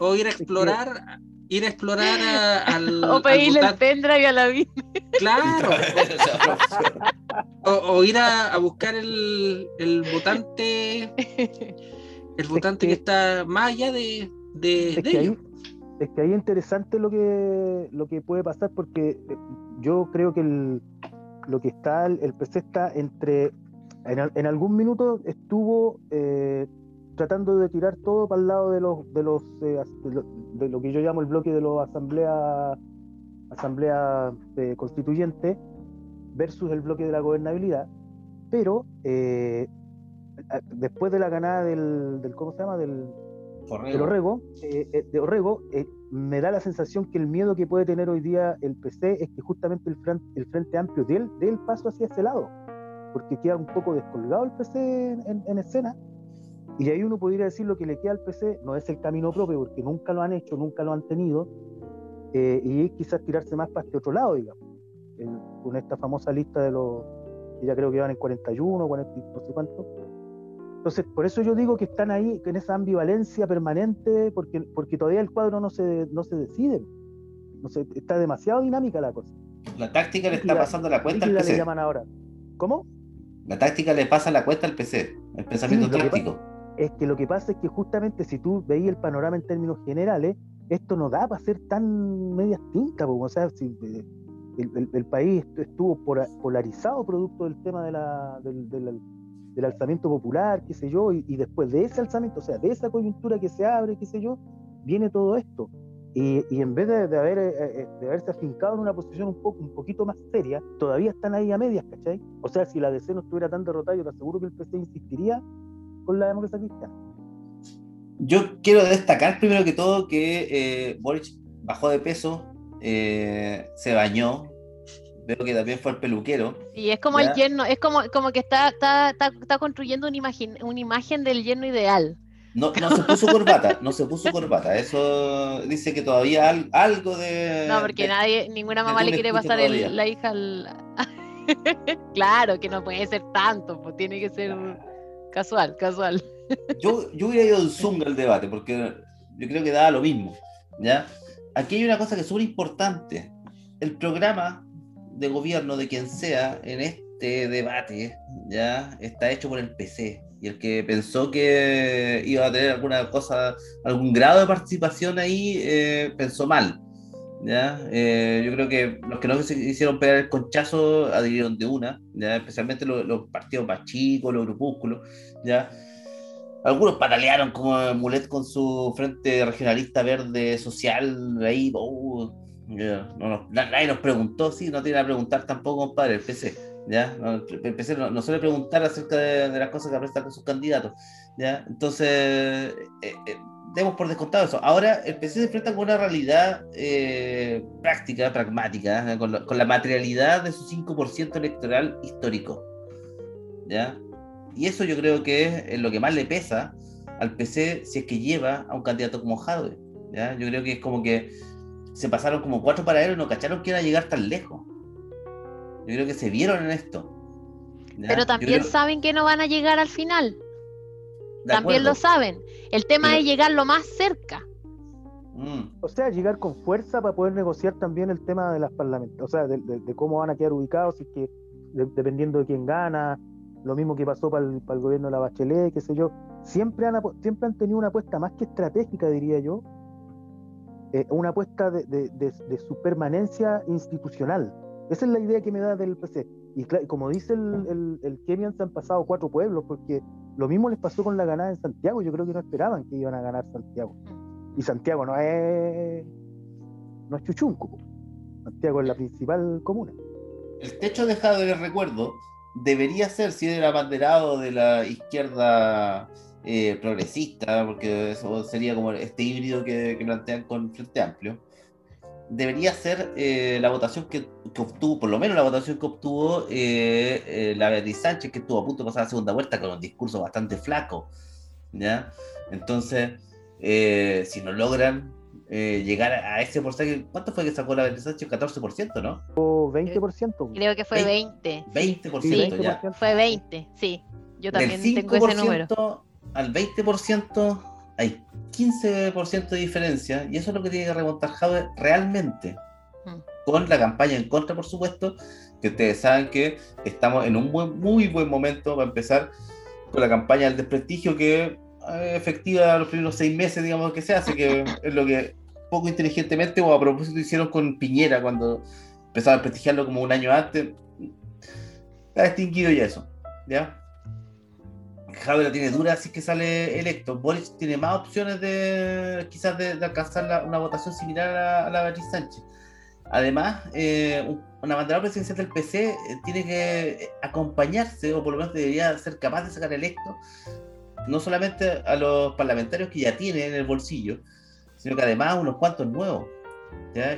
O ir a explorar ir a explorar al. O pedirle el pendrive a la vida. Claro. o, ir a, buscar el, el votante. El votante que, está más allá de, de, es que Ahí, es que ahí es interesante lo que, lo que puede pasar porque eh, yo creo que el, lo que está, el PC está entre. En, algún minuto estuvo eh, tratando de tirar todo para el lado de los de los eh, de, lo, que yo llamo el bloque de los asambleas asamblea eh, constituyente versus el bloque de la gobernabilidad pero después de la ganada del, del cómo se llama del Orrego, de Orrego me da la sensación que el miedo que puede tener hoy día el PC es que justamente el, el Frente Amplio dé el, paso hacia ese lado porque queda un poco descolgado el PC en escena y ahí uno podría decir lo que le queda al PC no es el camino propio, porque nunca lo han hecho, nunca lo han tenido, eh, y quizás tirarse más para este otro lado, digamos, con esta famosa lista de los, que ya creo que van en 41, 40, no sé cuánto. Entonces, por eso yo digo que están ahí en esa ambivalencia permanente, porque, porque todavía el cuadro no se, no se decide. No se, está demasiado dinámica la cosa. La táctica le está pasando la cuenta al PC. Le llaman ahora. ¿Cómo? La táctica le pasa la cuenta al PC, el pensamiento táctico es que lo que pasa es que justamente si tú veías el panorama en términos generales, esto no da para ser tan medias tintas, o sea, si, eh, el, país estuvo polarizado producto del tema de la, del, alzamiento popular, qué sé yo, y, después de ese alzamiento, o sea, de esa coyuntura que se abre, qué sé yo, viene todo esto. Y, en vez de, haber, eh, eh, de haberse afincado en una posición un, poco, un poquito más seria, todavía están ahí a medias, ¿cachai? O sea, si la DC no estuviera tan derrotada, yo te aseguro que el PC insistiría con la democracia cristiana. Yo quiero destacar primero que todo que eh, Boric bajó de peso, eh, se bañó, veo que también fue el peluquero. Y es como el yerno, es como, como que está, está, está, construyendo una imagen, una imagen del yerno ideal. No, no se puso corbata, no se puso corbata. Eso dice que todavía algo de. No, porque nadie, ninguna mamá le quiere pasar la hija al. claro que no puede ser tanto, pues tiene que ser. Casual, casual. Yo, yo hubiera ido en Zoom al debate, porque yo creo que daba lo mismo. ¿ya? Aquí hay una cosa que es súper importante. El programa de gobierno de quien sea en este debate ya está hecho por el PC. Y el que pensó que iba a tener alguna cosa, algún grado de participación ahí, eh, pensó mal. ¿ya? Eh, yo creo que los que no se hicieron pegar el conchazo adhirieron de una, ¿ya? especialmente los, partidos más chicos, los grupúsculos. ¿ya? Algunos patalearon como Mulet con su frente regionalista verde social, ahí, oh, no, nadie nos preguntó, sí, no tiene a preguntar tampoco, compadre, el PC. ¿ya? el PC no, suele preguntar acerca de, las cosas que prestan con sus candidatos. ¿ya? Entonces, eh, eh, demos por descontado eso. Ahora el PC se enfrenta con una realidad eh, práctica, pragmática, ¿eh? con, la materialidad de su 5% electoral histórico. ¿Ya? Y eso yo creo que es lo que más le pesa al PC si es que lleva a un candidato como Jadwe. ¿ya? Yo creo que es como que se pasaron como cuatro paraderos y no cacharon que iba a llegar tan lejos. Yo creo que se vieron en esto. Pero también saben que no van a llegar al final. También lo saben. El tema es llegar lo más cerca. Mm. O sea, llegar con fuerza para poder negociar también el tema de las parlamentos, o sea, de, cómo van a quedar ubicados, y que dependiendo de quién gana, lo mismo que pasó para el, gobierno de la Bachelet, qué sé yo, siempre han, siempre han tenido una apuesta más que estratégica, diría yo, eh, una apuesta de, su permanencia institucional. Esa es la idea que me da del PC. Y como dice el, el, el se han pasado cuatro pueblos, porque lo mismo les pasó con la ganada en Santiago. Yo creo que no esperaban que iban a ganar Santiago. Y Santiago no es, no es Chuchunco. Santiago es la principal comuna. El techo dejado de recuerdo debería ser, si era abanderado de la izquierda eh, progresista, porque eso sería como este híbrido que, que plantean con Frente Amplio debería ser eh, la votación que, obtuvo, por lo menos la votación que obtuvo eh, eh, la Beatriz Sánchez, que estuvo a punto de pasar la segunda vuelta con un discurso bastante flaco. ¿ya? Entonces, eh, si no logran eh, llegar a ese porcentaje, ¿cuánto fue que sacó la Sánchez? 14%, ¿no? O 20%. Creo que fue 20. 20%, sí, ya. Fue 20, sí. Yo también tengo ese número. Al 20% hay 15% de diferencia y eso es lo que tiene que remontar Jave realmente. Mm. Con la campaña en contra, por supuesto, que ustedes saben que estamos en un muy buen momento para empezar con la campaña del desprestigio que eh, efectiva los primeros seis meses, digamos que se hace, que es lo que poco inteligentemente o a propósito hicieron con Piñera cuando empezaron a prestigiarlo como un año antes. Está extinguido ya eso, ¿ya? Javier la tiene dura, así que sale electo. Boris tiene más opciones de quizás de, alcanzar una votación similar a la, Beatriz Sánchez. Además, eh, una bandera presidencial del PC eh, tiene que acompañarse, o por lo menos debería ser capaz de sacar electo, no solamente a los parlamentarios que ya tiene en el bolsillo, sino que además unos cuantos nuevos.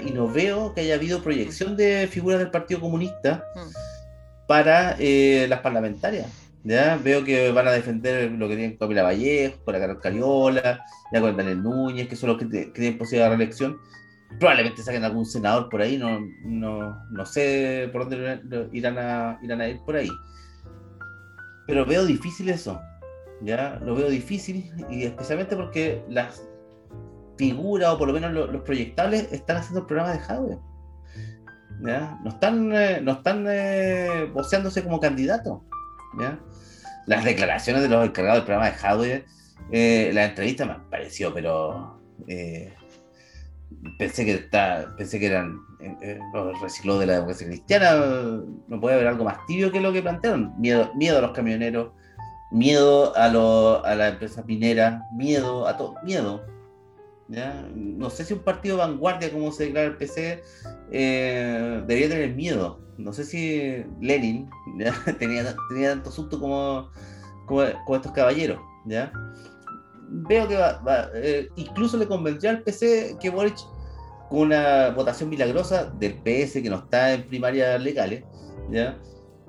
Y no veo que haya habido proyección de figuras del Partido Comunista mm. para eh, las parlamentarias. ¿Ya? Veo que van a defender lo que tienen con Camila Vallejo, con la Carol Cariola, ya con Daniel Núñez, que son los que, tienen posibilidad de reelección. Probablemente saquen algún senador por ahí, no, no, no sé por dónde irán a, irán a ir por ahí. Pero veo difícil eso, ya lo veo difícil, y especialmente porque las figuras, o por lo menos los, proyectables, están haciendo el programa de hardware. ¿ya? No están, eh, no están eh, como candidatos. Las declaraciones de los encargados del programa de Hardware, eh, la entrevista me pareció, pero eh, pensé que está, pensé que eran eh, los reciclados de la democracia cristiana. No puede haber algo más tibio que lo que plantearon. Miedo, miedo a los camioneros, miedo a, lo, a la empresa minera, miedo a todo, miedo. ¿ya? No sé si un partido vanguardia como se declara el PC debería tener miedo no sé si Lenin tenía, tenía tanto asunto como, estos caballeros, ¿ya? Veo que eh, incluso le convenció al PC que Boric, con una votación milagrosa del PS que no está en primarias legales,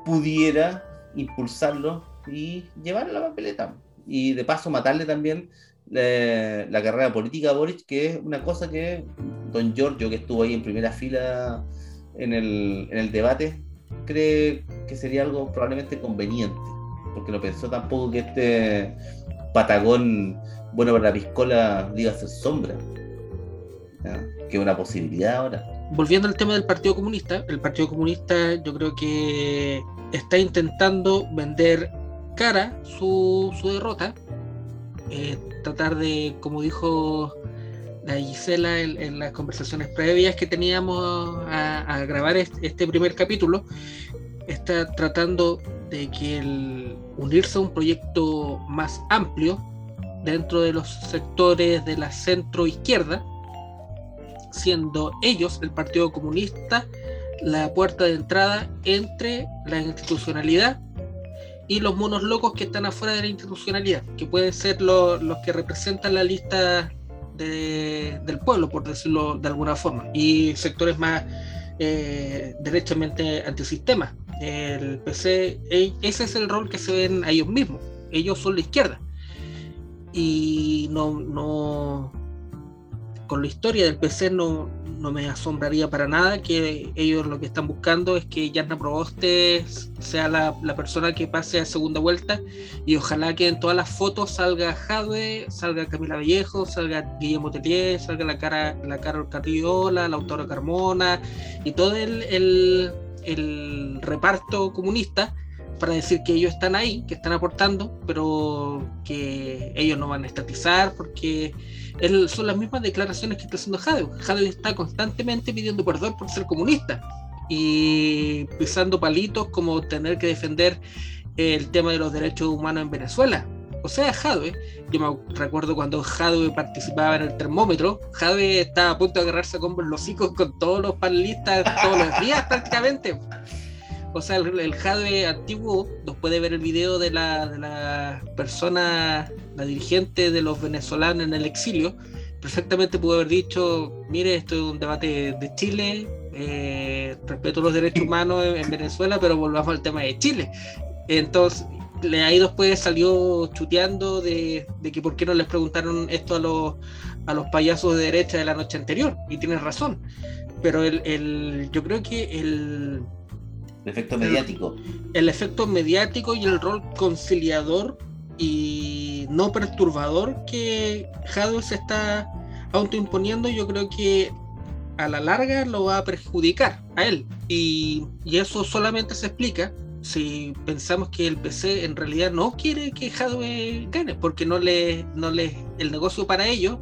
pudiera impulsarlo y llevarlo a la papeleta. Y de paso matarle también eh, la carrera política a Boric, que es una cosa que don Giorgio, que estuvo ahí en primera fila en el, en el debate, cree que sería algo probablemente conveniente, porque no pensó tampoco que este Patagón, bueno para la piscola, diga ser sombra, que es una posibilidad ahora. Volviendo al tema del Partido Comunista, el Partido Comunista yo creo que está intentando vender cara su, su derrota, eh, tratar de, como dijo la Gisela en, las conversaciones previas que teníamos a, grabar este, primer capítulo, está tratando de que unirse a un proyecto más amplio dentro de los sectores de la centro izquierda, siendo ellos, el Partido Comunista, la puerta de entrada entre la institucionalidad y los monos locos que están afuera de la institucionalidad, que pueden ser los que representan la lista del pueblo, por decirlo de alguna forma, y sectores más eh, derechamente antisistema. El PC, e, ese es el rol que se ven a ellos mismos. Ellos son la izquierda. Y no, no con la historia del PC no, no me asombraría para nada que ellos lo que están buscando es que Yarna Proboste sea la, persona que pase a segunda vuelta y ojalá que en todas las fotos salga Jadwe, salga Camila Vallejo, salga Guillermo Tellier, salga la cara la Carol Carriola, la autora Carmona y todo el, el, el reparto comunista para decir que ellos están ahí, que están aportando, pero que ellos no van a estatizar porque son las mismas declaraciones que está haciendo Jadeo. Jadeo está constantemente pidiendo perdón por ser comunista y pisando palitos como tener que defender el tema de los derechos humanos en Venezuela. O sea, Jadwe, yo me recuerdo cuando Jadwe participaba en el termómetro, Jadwe estaba a punto de agarrarse con los hocico con todos los panelistas todos los días prácticamente. O sea, el, el Jadwe antiguo nos puede ver el video de la, de la persona, la dirigente de los venezolanos en el exilio. Perfectamente pudo haber dicho: Mire, esto es un debate de Chile, eh, respeto los derechos humanos en, Venezuela, pero volvamos al tema de Chile. Entonces, ahí después salió chuteando de, que por qué no les preguntaron esto a los, a los payasos de derecha de la noche anterior. Y tienes razón. Pero el, yo creo que el... El efecto mediático. El, efecto mediático y el rol conciliador y no perturbador que Jadwe se está autoimponiendo, yo creo que a la larga lo va a perjudicar a él. Y, y eso solamente se explica si pensamos que el PC en realidad no quiere que Hadwe gane, porque no le, no le, el negocio para ellos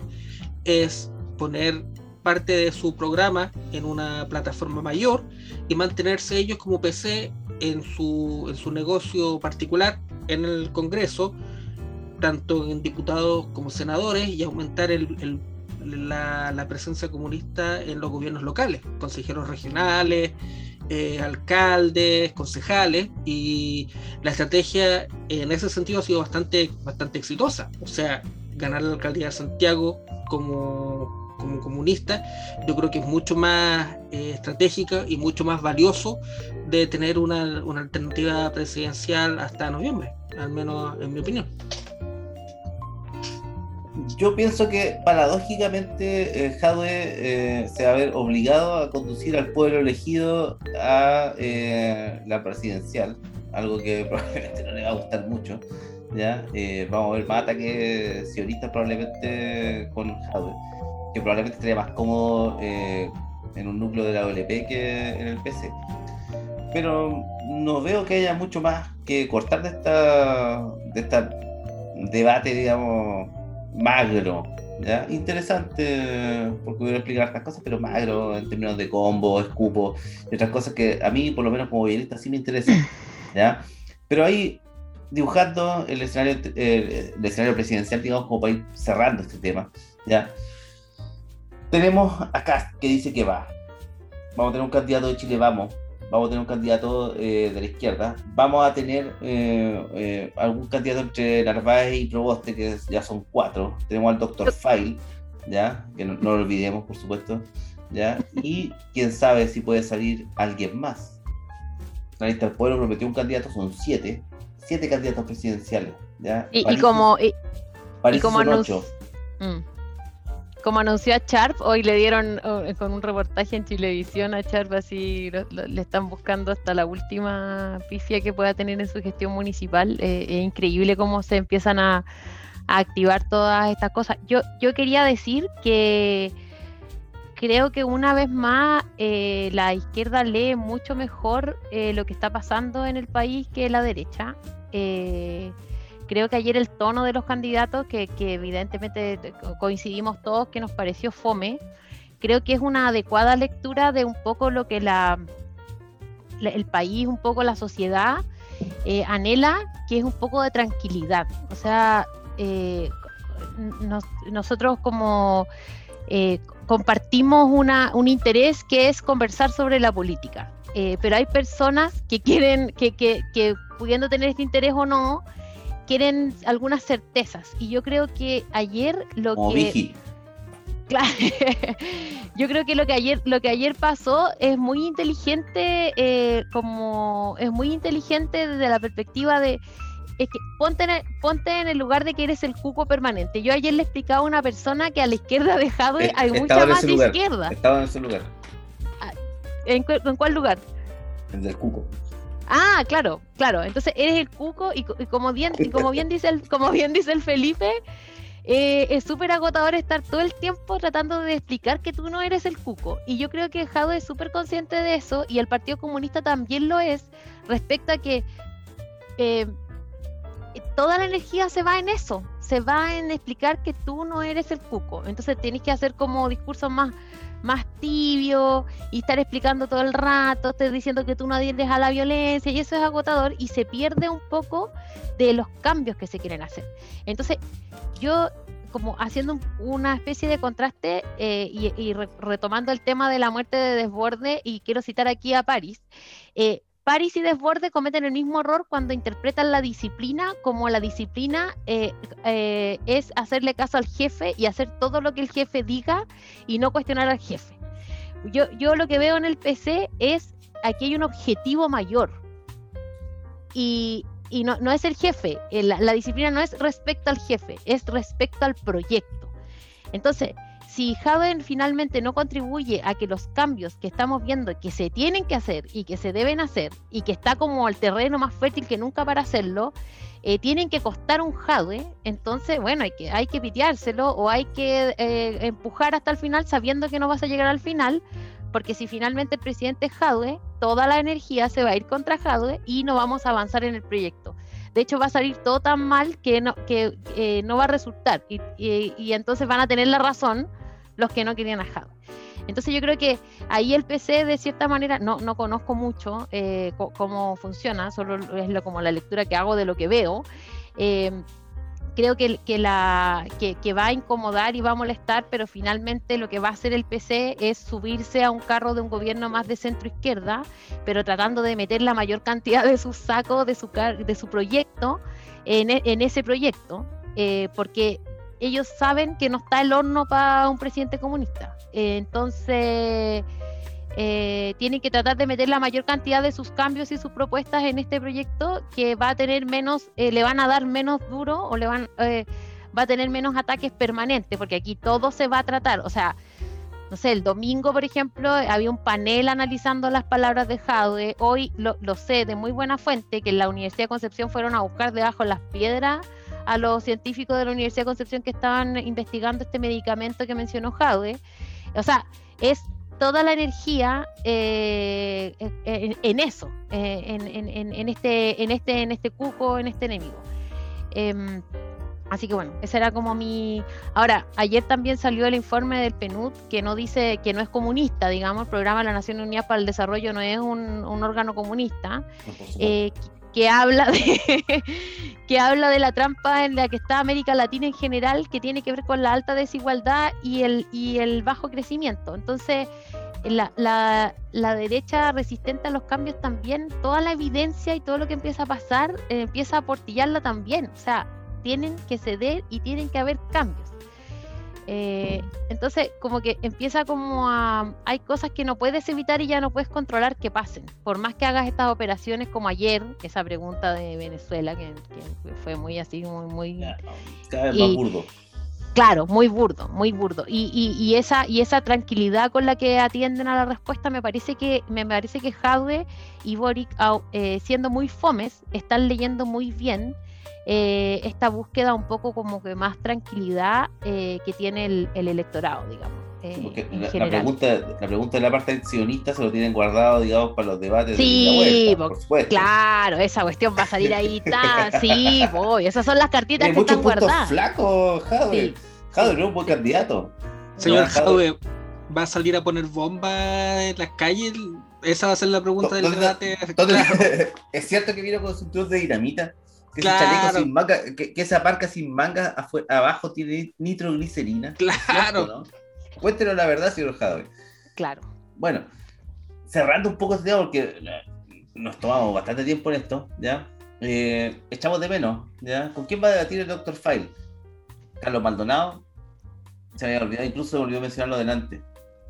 es poner parte de su programa en una plataforma mayor y mantenerse ellos como PC en su, en su negocio particular en el Congreso, tanto en diputados como senadores, y aumentar el, la, la presencia comunista en los gobiernos locales, consejeros regionales, eh, alcaldes, concejales, y la estrategia en ese sentido ha sido bastante, bastante exitosa. O sea, ganar la alcaldía de Santiago como, como comunista, yo creo que es mucho más eh, estratégica y mucho más valioso de tener una, una alternativa presidencial hasta noviembre, al menos en mi opinión yo pienso que paradójicamente eh, Jadwe eh, se va a ver obligado a conducir al pueblo elegido a eh, la presidencial, algo que probablemente no le va a gustar mucho. ¿ya? vamos a ver más ataques sionistas probablemente con Jadwe, que probablemente estaría más cómodo en un núcleo de la OLP que en el PC. Pero no veo que haya mucho más que cortar de esta, de esta debate, digamos, magro, ¿ya? Interesante, porque voy a explicar estas cosas, pero magro en términos de combo, escupo y otras cosas que a mí, por lo menos como guionista, sí me interesan, ¿ya? Pero ahí, dibujando el escenario, el escenario presidencial, digamos, como para ir cerrando este tema, ¿ya? Tenemos acá que dice que va. Vamos a tener un candidato de Chile, vamos, vamos a tener un candidato eh, de la izquierda, vamos a tener eh, eh, algún candidato entre Narváez y Proboste, que ya son cuatro, tenemos al doctor File, ¿ya? que no, lo olvidemos, por supuesto, ¿ya? y quién sabe si puede salir alguien más. La lista del pueblo prometió un candidato, son siete, siete candidatos presidenciales. ¿ya? Y, como... Y, como ocho. Mm como anunció a Sharp, hoy le dieron con un reportaje en Chilevisión a Sharp, así le están buscando hasta la última pifia que pueda tener en su gestión municipal. Eh, es increíble cómo se empiezan a, activar todas estas cosas. Yo, yo quería decir que creo que una vez más eh, la izquierda lee mucho mejor eh, lo que está pasando en el país que la derecha creo que ayer el tono de los candidatos, que, evidentemente coincidimos todos que nos pareció fome, creo que es una adecuada lectura de un poco lo que la, el país, un poco la sociedad eh, anhela, que es un poco de tranquilidad. O sea, eh, nosotros como eh, compartimos una, un interés que es conversar sobre la política. pero hay personas que quieren, que, que, que pudiendo tener este interés o no, quieren algunas certezas. Y yo creo que ayer lo que. Claro, yo creo que lo que ayer, lo que ayer pasó es muy inteligente, eh, como es muy inteligente desde la perspectiva de es que ponte en, el, ponte en el lugar de que eres el cuco permanente. Yo ayer le explicaba a una persona que a la izquierda de Jadwe hay mucha más izquierda. Estaba en ese lugar. Ah, ¿En, ¿En, cuál lugar? El del cuco. Ah, claro, claro. Entonces eres el cuco y, como bien, como bien dice el, como bien dice el Felipe, eh, es súper agotador estar todo el tiempo tratando de explicar que tú no eres el cuco. Y yo creo que Jado es súper consciente de eso y el Partido Comunista también lo es respecto a que eh, toda la energía se va en eso, se va en explicar que tú no eres el cuco. Entonces tienes que hacer como discursos más más tibio y estar explicando todo el rato, estar diciendo que tú no adhieres a la violencia y eso es agotador y se pierde un poco de los cambios que se quieren hacer. Entonces, yo como haciendo una especie de contraste eh, y, retomando el tema de la muerte de Desborde y quiero citar aquí a París, eh, París y Desborde cometen el mismo error cuando interpretan la disciplina como la disciplina eh, eh, es hacerle caso al jefe y hacer todo lo que el jefe diga y no cuestionar al jefe. Yo, yo lo que veo en el PC es aquí hay un objetivo mayor. Y, y no, no es el jefe, la disciplina no es respecto al jefe, es respecto al proyecto. Entonces, si Jaden finalmente no contribuye a que los cambios que estamos viendo que se tienen que hacer y que se deben hacer y que está como el terreno más fértil que nunca para hacerlo, eh, tienen que costar un Jade, entonces, bueno, hay que, hay que piteárselo o hay que eh, empujar hasta el final sabiendo que no vas a llegar al final, porque si finalmente el presidente es Jadwe, toda la energía se va a ir contra Jadwe y no vamos a avanzar en el proyecto. De hecho, va a salir todo tan mal que no, que, eh, no va a resultar y, y entonces van a tener la razón los que no querían a. Entonces yo creo que ahí el PC de cierta manera, no, no conozco mucho eh, cómo funciona, solo es lo, como la lectura que hago de lo que veo. Eh, creo que, que, la, que, va a incomodar y va a molestar, pero finalmente lo que va a hacer el PC es subirse a un carro de un gobierno más de centro izquierda, pero tratando de meter la mayor cantidad de sus sacos, de su, de su proyecto, en, e, ese proyecto, eh, porque ellos saben que no está el horno para un presidente comunista. Eh, entonces, eh, tienen que tratar de meter la mayor cantidad de sus cambios y sus propuestas en este proyecto que va a tener menos, eh, le van a dar menos duro o le van, va a tener menos ataques permanentes, porque aquí todo se va a tratar. O sea, no sé, el domingo, por ejemplo, había un panel analizando las palabras de Jaude. Hoy lo, lo sé de muy buena fuente que en la Universidad de Concepción fueron a buscar debajo las piedras a los científicos de la Universidad de Concepción que estaban investigando este medicamento que mencionó Jaude. O sea, es toda la energía eh, en, eso, eh, en, este, en, este, en este cuco, en este enemigo. Em, así que bueno, ese era como mi... Ahora, ayer también salió el informe del PNUD que no dice que no es comunista, digamos, el Programa de la Nación Unida para el Desarrollo no es un, órgano comunista, que habla de que habla de la trampa en la que está América Latina en general, que tiene que ver con la alta desigualdad y el, y el bajo crecimiento. Entonces, la, la, la derecha resistente a los cambios también, toda la evidencia y todo lo que empieza a pasar, eh, empieza a portillarla también. O sea, tienen que ceder y tienen que haber cambios. Eh, entonces, como que empieza como a... Hay cosas que no puedes evitar y ya no puedes controlar que pasen. Por más que hagas estas operaciones como ayer, esa pregunta de Venezuela, que, fue muy así, muy... muy cada vez más burdo. Claro, muy burdo, muy burdo. Y, y, esa, y esa tranquilidad con la que atienden a la respuesta, me parece que, me parece que Jaude y Boric, eh, siendo muy fomes, están leyendo muy bien eh, esta búsqueda un poco como que más tranquilidad eh, que tiene el, electorado, digamos. Eh, la, pregunta, la pregunta de la parte sionista se lo tienen guardado, digamos, para los debates sí, de la vuelta, por supuesto. Claro, esa cuestión va a salir ahí, sí, voy, esas son las cartitas que están guardadas. flaco, Jadwe. Jadwe no es un buen candidato. Señor Jadwe, ¿va a salir a poner bomba en las calles? Esa va a ser la pregunta del debate. ¿Es cierto que viene con su de dinamita? Que, claro. sin manga, que, esa parca sin manga abajo tiene nitroglicerina. Claro. ¿no? Cuéntenos la verdad, señor Jadwe. Claro. Bueno, cerrando un poco este tema, porque eh, nos tomamos bastante tiempo en esto, ¿ya? Eh, echamos de menos, ¿ya? ¿Con quién va a debatir el Dr. File? Carlos Maldonado. Se me había olvidado, incluso se me olvidó mencionarlo delante.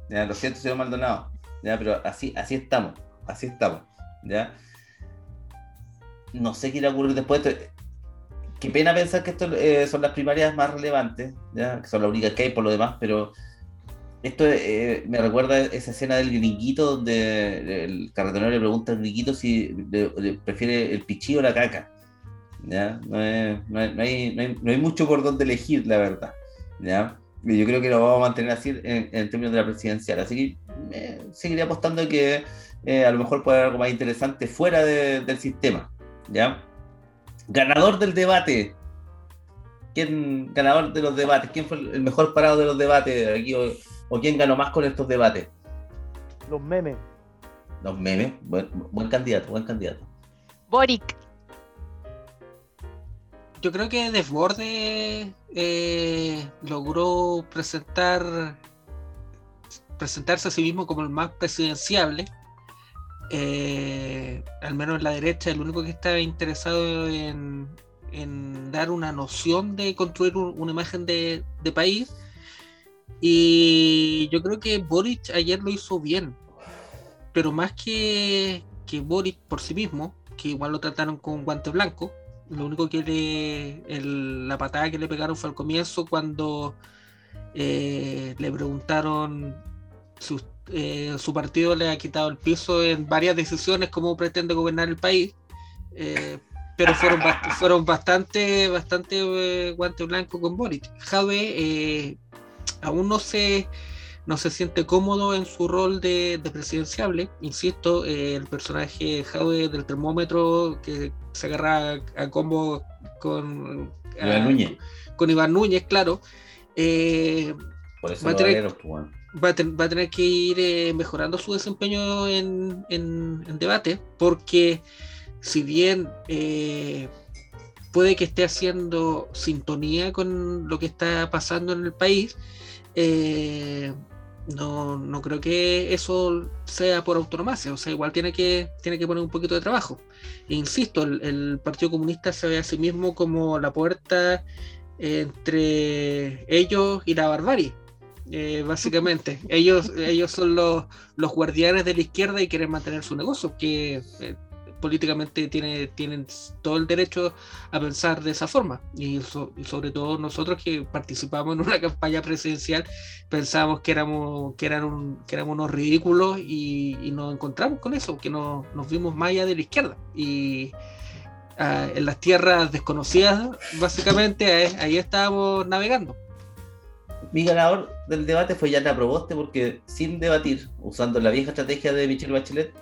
¿ya? Lo siento, señor Maldonado. ¿ya? Pero así, así estamos, así estamos, ¿ya? No sé qué irá a ocurrir después. Qué pena pensar que esto eh, son las primarias más relevantes, ¿ya? que son las únicas que hay por lo demás, pero esto eh, me recuerda esa escena del gringuito donde el carretonero le pregunta al gringuito si prefiere el pichillo o la caca. ¿ya? No, hay, no, hay, mucho por donde elegir, la verdad. ¿ya? Yo creo que lo vamos a mantener así en, términos de la presidencial. Así que eh, seguiré apostando que a lo mejor puede haber algo más interesante fuera del sistema. ¿Ya? Ganador del debate. ¿Quién, ganador de los debates? ¿Quién fue el mejor parado de los debates aquí? O, quién ganó más con estos debates? Los memes. Los memes. Buen, candidato, buen candidato. Boric. Yo creo que Desborde eh, logró presentar presentarse a sí mismo como el más presidenciable eh, al menos en la derecha, el único que estaba interesado en, dar una noción de construir una imagen de, país. Y yo creo que Boric ayer lo hizo bien, pero más que, que Boric por sí mismo, que igual lo trataron con guante blanco. Lo único que le, la patada que le pegaron fue al comienzo cuando eh, le preguntaron si eh, su partido le ha quitado el piso en varias decisiones cómo pretende gobernar el país. Eh, pero fueron, fueron bastante, bastante guante blanco con Boric. Jave aún no se no se siente cómodo en su rol de, presidenciable. Insisto, eh, el personaje Jaude del termómetro que se agarra a, combo con Iván Núñez. Con Iván Núñez, claro. Eh, Por eso va, a tener, va, a tener, que ir eh, mejorando su desempeño en, debate, porque si bien puede que esté haciendo sintonía con lo que está pasando en el país, eh, no, no creo que eso sea por autonomía, o sea, igual tiene que, tiene que poner un poquito de trabajo. E insisto, el, Partido Comunista se ve a sí mismo como la puerta entre ellos y la barbarie. Eh, básicamente, ellos, ellos son los, los guardianes de la izquierda y quieren mantener su negocio, que eh, políticamente tiene, tienen todo el derecho a pensar de esa forma. Y, sobre todo nosotros que participamos en una campaña presidencial pensábamos que éramos, que eran que éramos unos ridículos y, nos encontramos con eso, que nos vimos más allá de la izquierda. Y ah, en las tierras desconocidas, básicamente ahí, estábamos navegando. Mi ganador del debate fue Yana Proboste porque sin debatir, usando la vieja estrategia de Michelle Bachelet,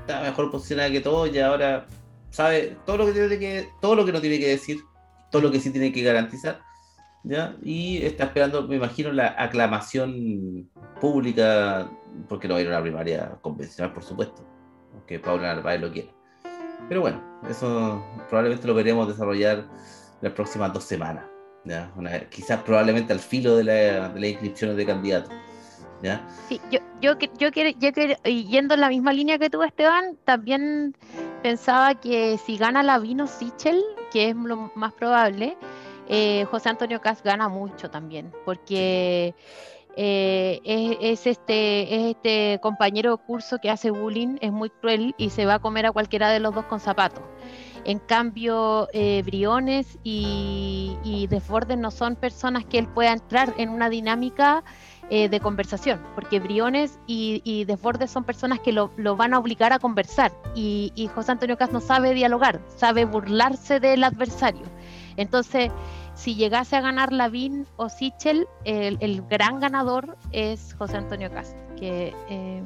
está mejor posicionada que todo y ahora sabe todo lo que tiene que, todo lo que no tiene que decir, todo lo que sí tiene que garantizar, ¿ya? Y está esperando, me imagino, la aclamación pública, porque no va a ir a una primaria convencional, por supuesto, aunque Paula Narváez lo quiera. Pero bueno, eso probablemente lo veremos desarrollar las próximas dos semanas. ¿Ya? quizás probablemente al filo de, la, de las inscripciones de candidatos. ¿ya? Sí, yo, yo, yo, yo, yendo en la misma línea que tú, Esteban, también pensaba que si gana la Vino Sichel, que es lo más probable, eh, José Antonio Cas gana mucho también, porque eh, es, este, es este compañero de curso que hace bullying, es muy cruel y se va a comer a cualquiera de los dos con zapatos. En cambio, eh, Briones y, y Desbordes no son personas que él pueda entrar en una dinámica eh, de conversación, porque Briones y, y, Desbordes son personas que lo, van a obligar a conversar y, José Antonio Cas no sabe dialogar, sabe burlarse del adversario. Entonces, si llegase a ganar Lavín o Sichel, el, gran ganador es José Antonio Cas, que eh,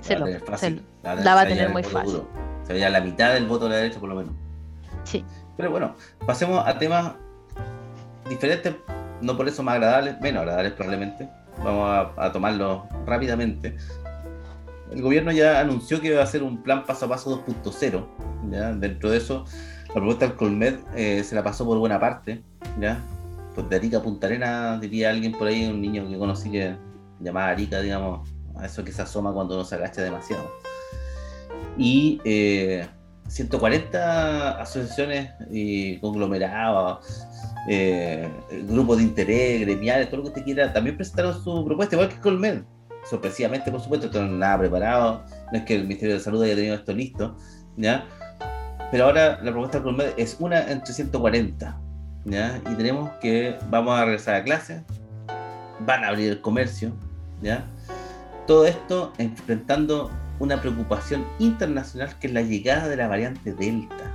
se la, va a tener muy fácil. Se veía la mitad del voto de la derecha, por lo menos. Sí. Pero bueno, pasemos a temas diferentes no por eso más agradables, menos agradables probablemente. Vamos a, tomarlo rápidamente. El gobierno ya anunció que va a hacer un plan paso a paso 2.0. Dentro de eso, la propuesta del Colmed eh, se la pasó por buena parte. ¿ya? Pues de Arica a Punta Arena, diría alguien por ahí, un niño que conocí que llamaba Arica, digamos, a eso que se asoma cuando uno se agacha demasiado. Y 140 eh, asociaciones y conglomerados, eh, grupos de interés, gremiales, todo lo que usted quiera, también presentaron su propuesta, igual que Colmed. Sorpresivamente, por supuesto, esto no nada preparado, no es que el Ministerio de Salud haya tenido esto listo, ¿ya? Pero ahora la propuesta de Colmed es una entre 140, ¿ya? Y tenemos que vamos a regresar a clase, van a abrir el comercio, ¿ya? Todo esto enfrentando una preocupación internacional que es la llegada de la variante Delta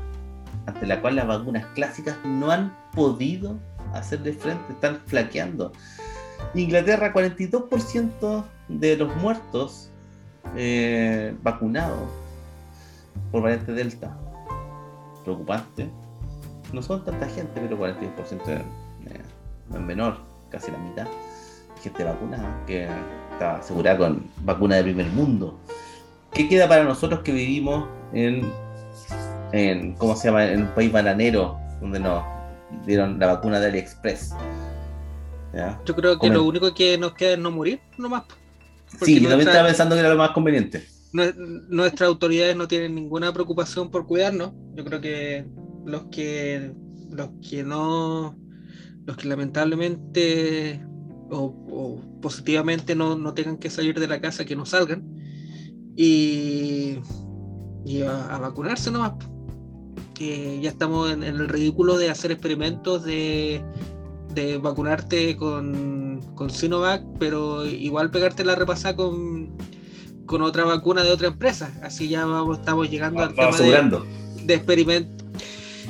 ante la cual las vacunas clásicas no han podido hacerle frente, están flaqueando. Inglaterra, 42% de los muertos eh, vacunados por variante Delta. Preocupante. No son tanta gente, pero 42% eh, es menor, casi la mitad. Gente vacunada, que está asegurada con vacuna de primer mundo. ¿Qué queda para nosotros que vivimos en en, ¿cómo se llama? En un país bananero, donde nos dieron la vacuna de AliExpress. Yo creo que lo único que nos queda es no morir, nomás. Sí, yo también estaba pensando que era lo más conveniente. nuestras autoridades no tienen ninguna preocupación por cuidarnos. Yo creo que los que los que no, los que lamentablemente o, positivamente no, no tengan que salir de la casa, que no salgan. Y y a, vacunarse nomás. Que ya estamos en, el ridículo de hacer experimentos de, de vacunarte con, con Sinovac, pero igual pegarte la repasada con, con otra vacuna de otra empresa. Así ya vamos, estamos llegando al tema de, de experimento.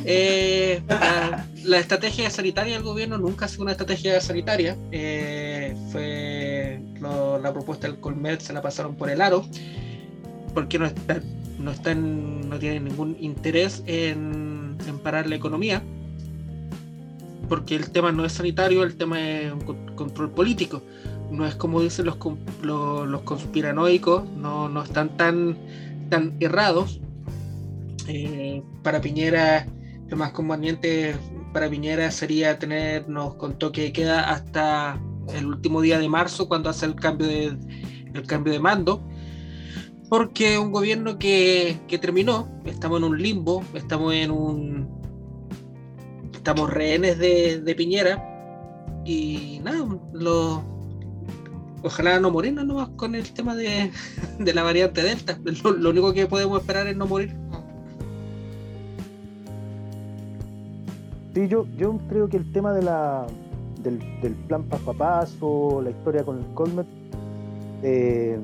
Eh, la, estrategia sanitaria del gobierno nunca ha sido una estrategia sanitaria. Eh, fue la propuesta del Colmet, se la pasaron por el aro, porque no, no, están, no tienen ningún interés en, en parar la economía porque el tema no es sanitario, el tema es un control político. No es como dicen los, los, conspiranoicos, no, no, están tan, tan errados. Eh, para Piñera, lo más conveniente para Piñera sería tenernos con toque de queda hasta el último día de marzo, cuando hace el cambio el cambio de mando. Porque un gobierno que, que terminó, estamos en un limbo, estamos en un, estamos rehenes de, Piñera y nada, lo, ojalá no morir nomás con el tema de, la variante Delta. Lo, único que podemos esperar es no morir. Sí, yo, yo creo que el tema de la, del, plan plan o la historia con el Colmet, eh,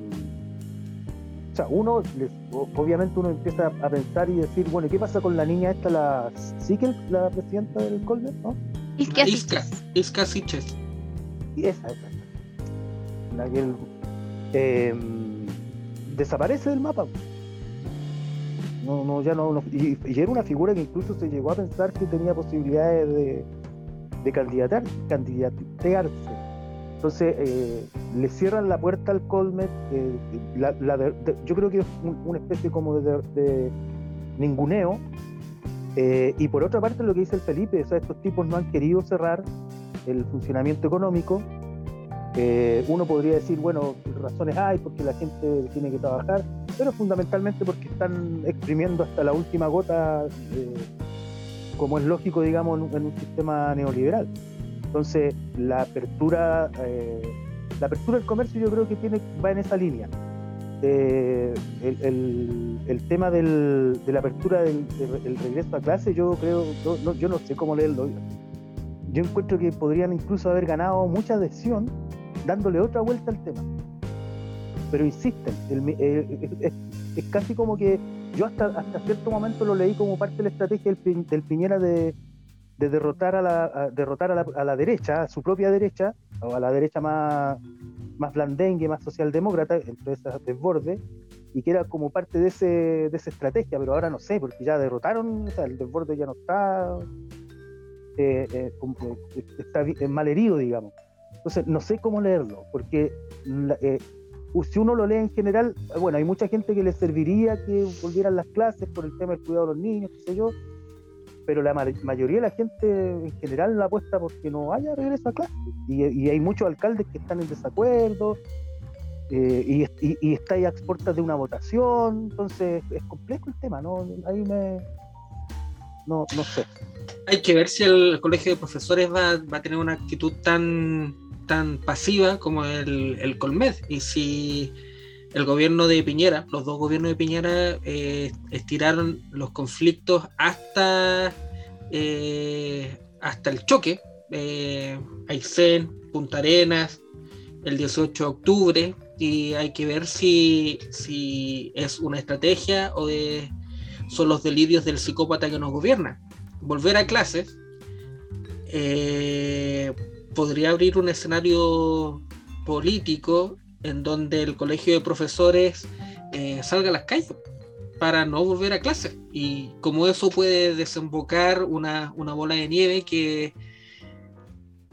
uno, obviamente uno empieza a pensar y decir, bueno, ¿qué pasa con la niña esta, la Sikel, la presidenta del Colmer, ¿no? Isca, Isca, Siches. Y esa, esa. La que em, desaparece del mapa. No, no, ya no, y, era una figura que incluso se llegó a pensar que tenía posibilidades de, de candidatar, candidatearse entonces, eh, le cierran la puerta al Colmet. Eh, yo creo que es una especie como de, ninguneo. Eh, y por otra parte, lo que dice el Felipe, o sea, estos tipos no han querido cerrar el funcionamiento económico. uno podría decir, bueno, razones hay porque la gente tiene que trabajar, pero fundamentalmente porque están exprimiendo hasta la última gota, como es lógico, digamos, en un sistema neoliberal. Entonces, la apertura, eh, la apertura del comercio yo creo que tiene, va en esa línea. Eh, el, tema de la apertura del, regreso a clase, yo creo, yo no sé cómo leerlo. Yo encuentro que podrían incluso haber ganado mucha adhesión dándole otra vuelta al tema. Pero insisten, eh, es, casi como que yo hasta, hasta cierto momento lo leí como parte de la estrategia del Piñera de, de derrotar a la, derrotar a la, derecha, a su propia derecha, o a la derecha más, más blandengue, más socialdemócrata, entre esas desbordes, y que era como parte de, ese, de esa estrategia, pero ahora no sé, porque ya derrotaron, o sea, el desborde ya no está, eh, eh, eh está mal herido, digamos. Entonces, no sé cómo leerlo, porque si uno lo lee en general, bueno, hay mucha gente que le serviría que volvieran las clases por el tema del cuidado de los niños, qué sé yo, pero la mayoría de la gente en general la apuesta porque no haya regreso a clase. Y, hay muchos alcaldes que están en desacuerdo eh, y, está ahí a exportas de una votación. Entonces es complejo el tema, ¿no? Ahí me. No, no sé. Hay que ver si el colegio de profesores va, a tener una actitud tan, tan pasiva como el, el Colmed. Y si el gobierno de Piñera, los dos gobiernos de Piñera eh, estiraron los conflictos hasta, eh, hasta el choque. Eh, Aysén, Punta Arenas, el 18 de octubre, y hay que ver si, si es una estrategia o de, son los delirios del psicópata que nos gobierna. Volver a clases podría abrir un escenario político en donde el colegio de profesores eh, salga a las calles para no volver a clase. Y como eso puede desembocar una, bola de nieve que...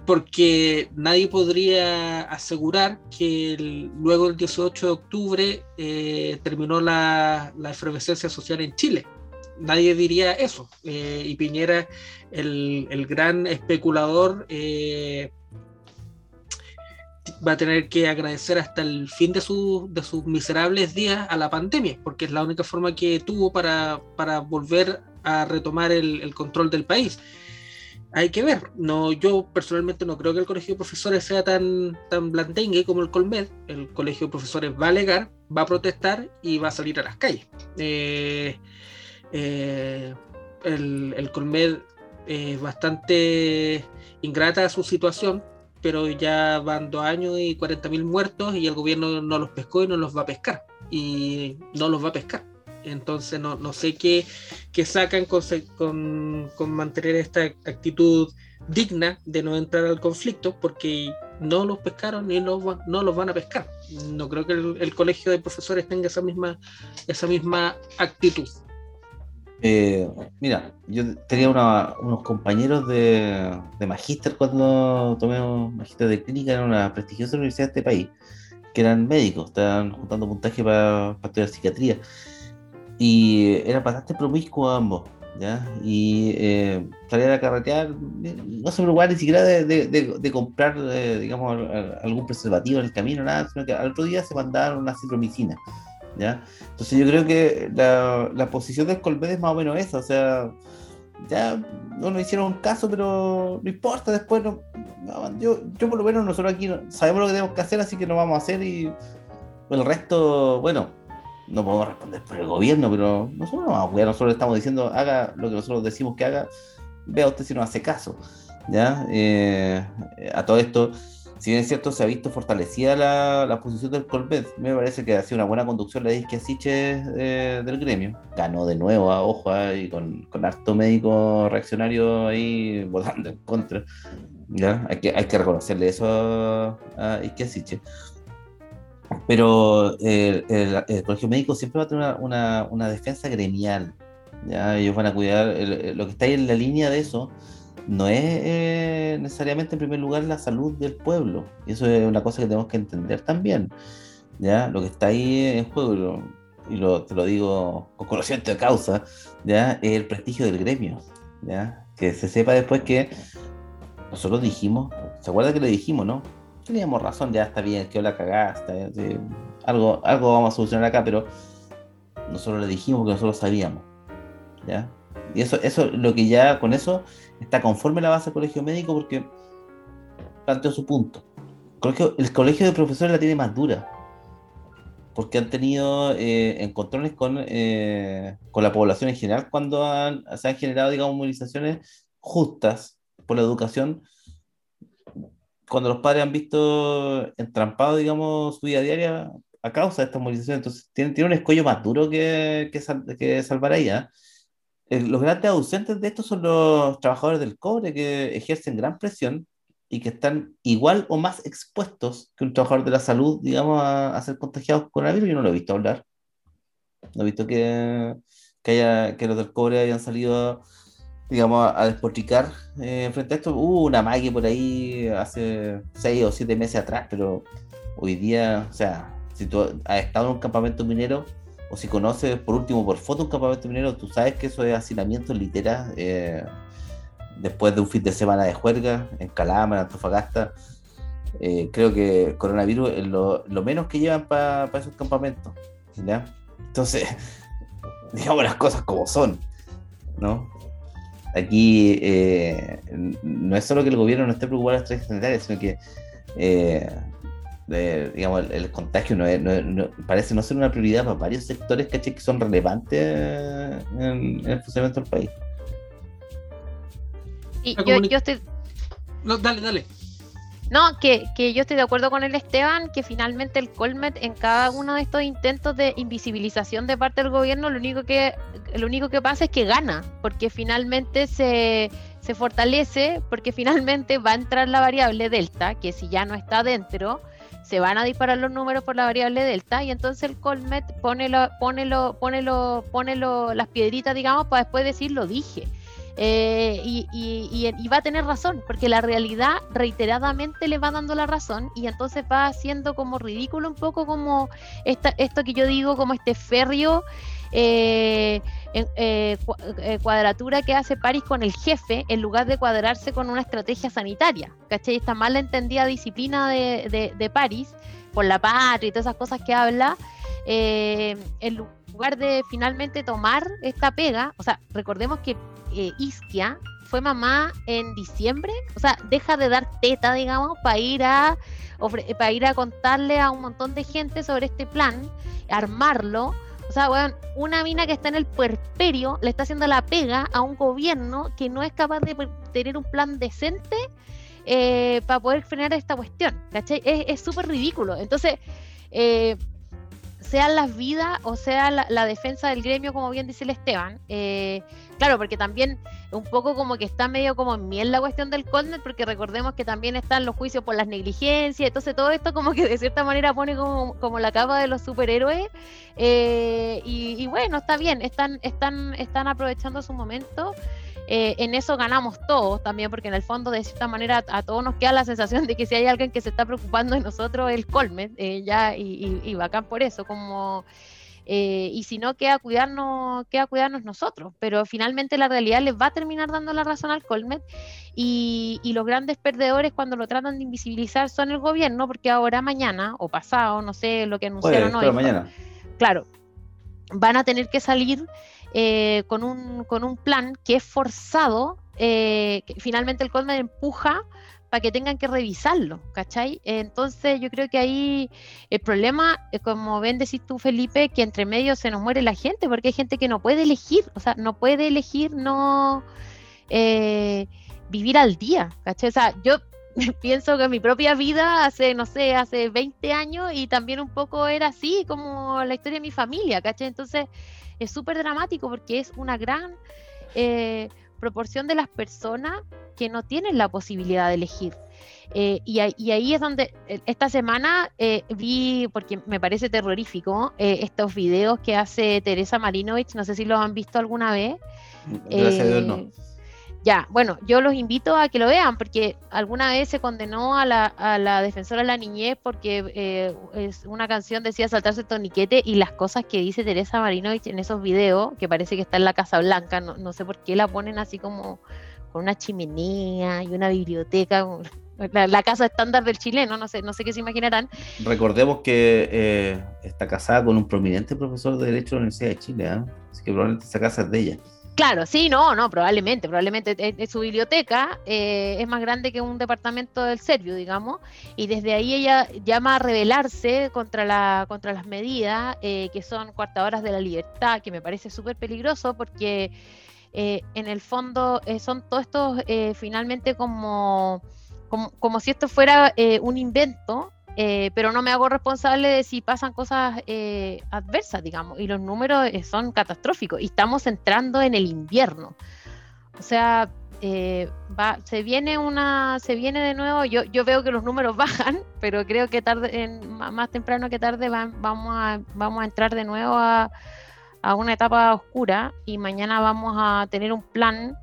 Porque nadie podría asegurar que luego del 18 de octubre eh, terminó la, efervescencia social en Chile nadie diría eso. Eh, y Piñera, el, el gran especulador, va a tener que agradecer hasta el fin de, de sus miserables días a la pandemia, porque es la única forma que tuvo para, volver a retomar el, control del país. hay que ver. No, yo personalmente no creo que el colegio de profesores sea tan, tan blandengue como el Colmed. El colegio de profesores va a alegar, va a protestar y va a salir a las calles. Eh, eh, el, el, Colmed es bastante ingrata a su situación, pero ya van dos años y 40.000 muertos y el gobierno no los pescó y no los va a pescar. Y no los va a pescar. Entonces no, no sé qué, qué sacan con, con, mantener esta actitud digna de no entrar al conflicto porque no los pescaron ni no, no los van a pescar. No creo que el, colegio de profesores tenga esa misma, esa misma actitud. Eh, mira, yo tenía unos compañeros de, de magíster cuando tomé un magíster de clínica en una prestigiosa universidad de este país, que eran médicos, estaban juntando puntaje para, para estudiar psiquiatría y era bastante promiscuo ambos, ¿ya? Y eh, salían a carretear, no se preocupaban ni siquiera de, de, comprar, eh, digamos, algún preservativo en el camino, nada, sino que al otro día se mandaron una citromicina, ¿ya? Entonces yo creo que la, posición del Colmed es más o menos esa, o sea, ya no nos hicieron caso, pero no importa, después no, yo, yo por lo menos nosotros aquí sabemos lo que tenemos que hacer, así que lo vamos a hacer y el resto, bueno, no podemos responder por el gobierno, pero nosotros no nosotros estamos diciendo, haga lo que nosotros decimos que haga, vea usted si no hace caso. ¿ya? Eh, a todo esto, si bien es cierto, se ha visto fortalecida la, la posición del Colbert, me parece que ha sido una buena conducción la disque Siche eh, del gremio. Ganó de nuevo, a ojo, ah, y con, con harto médico reaccionario ahí votando en contra. ¿ya? Hay, que, hay que reconocerle eso a, a pero el, colegio médico siempre va a tener una, defensa gremial. ¿ya? Ellos van a cuidar, lo que está ahí en la línea de eso no es eh, necesariamente en primer lugar la salud del pueblo. Y eso es una cosa que tenemos que entender también. ¿ya? Lo que está ahí en juego, y lo, te lo digo con conocimiento de causa, ¿ya? es el prestigio del gremio. ¿ya? Que se sepa después que nosotros dijimos, ¿se acuerda que le dijimos, no? teníamos razón, ya está bien, que la cagaste, algo, algo vamos a solucionar acá, pero nosotros le dijimos que nosotros sabíamos. ¿Ya? Y eso, eso, lo que ya con eso está conforme la base del colegio médico porque planteó su punto. El colegio, de profesores la tiene más dura. Porque han tenido eh, encontrones con, eh, con la población en general cuando se han generado, digamos, movilizaciones justas por la educación cuando los padres han visto entrampado, digamos, su vida diaria a causa de estas movilizaciones, entonces tiene, tiene un escollo más duro que, que, que salvar ahí. ¿ah? Los grandes ausentes de esto son los trabajadores del cobre que ejercen gran presión y que están igual o más expuestos que un trabajador de la salud, digamos, a, ser contagiados con coronavirus. Yo no lo he visto hablar. No he visto que, que, haya, que los del cobre hayan salido digamos, a, despotricar eh, frente a esto. Hubo una magia por ahí hace seis o siete meses atrás, pero hoy día, o sea, si tú has estado en un campamento minero, o si conoces por último por foto un campamento minero, tú sabes que eso es hacinamiento literal eh, después de un fin de semana de juerga en Calama, en Antofagasta. Eh, creo que coronavirus es lo, menos que llevan para esos campamentos. ¿ya? Entonces, digamos las cosas como son, ¿no? aquí eh, no es solo que el gobierno no esté preocupado de las estrategias sanitarias, sino que digamos, el, contagio no, parece no ser una prioridad para varios sectores que son relevantes en, el funcionamiento del país. Y yo, yo estoy... No, dale, dale. No, que, que, yo estoy de acuerdo con el Esteban, que finalmente el Colmet en cada uno de estos intentos de invisibilización de parte del gobierno, lo único que, lo único que pasa es que gana, porque finalmente se, se fortalece, porque finalmente va a entrar la variable delta, que si ya no está dentro, se van a disparar los números por la variable delta, y entonces el Colmet pone, lo, pone, lo, pone, lo, pone las piedritas, digamos, para después decir lo dije. Eh, y, va a tener razón, porque la realidad reiteradamente le va dando la razón y entonces va haciendo como ridículo un poco como esta, esto que yo digo, como este férreo. Eh, eh, cuadratura que hace París con el jefe en lugar de cuadrarse con una estrategia sanitaria. ¿Cachai? Esta mal entendida disciplina de, de, París por la patria y todas esas cosas que habla, en lugar de finalmente tomar esta pega, o sea, recordemos que eh, Isquia fue mamá en diciembre, o sea, deja de dar teta, digamos, para ir a para ir a contarle a un montón de gente sobre este plan, armarlo. O sea, bueno, una mina que está en el puerperio le está haciendo la pega a un gobierno que no es capaz de tener un plan decente eh, para poder frenar esta cuestión. ¿Cachai? Es súper ridículo. Entonces, eh, sean las vidas o sea la, defensa del gremio, como bien dice el Esteban. Eh, claro, porque también un poco como que está medio como en miel la cuestión del Colnet, porque recordemos que también están los juicios por las negligencias, entonces todo esto como que de cierta manera pone como, como la capa de los superhéroes. Eh, y, y, bueno, está bien, están, están, están aprovechando su momento. Eh, en eso ganamos todos también, porque en el fondo, de cierta manera, a todos nos queda la sensación de que si hay alguien que se está preocupando de nosotros, el Colmet, eh, ya, y, y, bacán por eso, como. Eh, y si no, queda cuidarnos, queda cuidarnos nosotros. Pero finalmente la realidad les va a terminar dando la razón al Colmet y, y, los grandes perdedores cuando lo tratan de invisibilizar son el gobierno, porque ahora mañana o pasado, no sé lo que anunciaron hoy. mañana. Claro, van a tener que salir eh, con, un, con un plan que es forzado, eh, finalmente el Colmer empuja para que tengan que revisarlo, ¿cachai? Entonces yo creo que ahí el problema, eh, como ven decís tú, Felipe, que entre medio se nos muere la gente, porque hay gente que no puede elegir, o sea, no puede elegir no vivir al día, ¿cachai? O sea, yo pienso que mi propia vida hace, no sé, hace 20 años y también un poco era así como la historia de mi familia, ¿cachai? Entonces es súper dramático porque es una gran eh, proporción de las personas que no tienen la posibilidad de elegir. Eh, y, ahí es donde eh, esta semana vi, porque me parece terrorífico, estos videos que hace Teresa Marinovich, no sé si los han visto alguna vez. Gracias a Dios no. Ya, bueno, yo los invito a que lo vean, porque alguna vez se condenó a la, defensora de la niñez porque eh, es una canción decía saltarse el toniquete y las cosas que dice Teresa Marinovich en esos videos, que parece que está en la Casa Blanca, no, sé por qué la ponen así como con una chimenea y una biblioteca, la, casa estándar del chileno, no sé, no sé qué se imaginarán. Recordemos que eh, está casada con un prominente profesor de Derecho de la Universidad de Chile, ¿eh? así que probablemente esa casa es de ella. Claro, sí, no, no, probablemente, probablemente su biblioteca eh, es más grande que un departamento del Servio, digamos, y desde ahí ella llama a rebelarse contra, la, contra las medidas eh, que son coartadoras de la libertad, que me parece súper peligroso porque eh, en el fondo son todos estos finalmente como, como, como, si esto fuera un invento eh, pero no me hago responsable de si pasan cosas eh, adversas, digamos, y los números eh, son catastróficos, y estamos entrando en el invierno. O sea, va, se viene una, se viene de nuevo, yo, yo veo que los números bajan, pero creo que tarde, en, más temprano que tarde vamos, a, vamos a entrar de nuevo a, a una etapa oscura y mañana vamos a tener un plan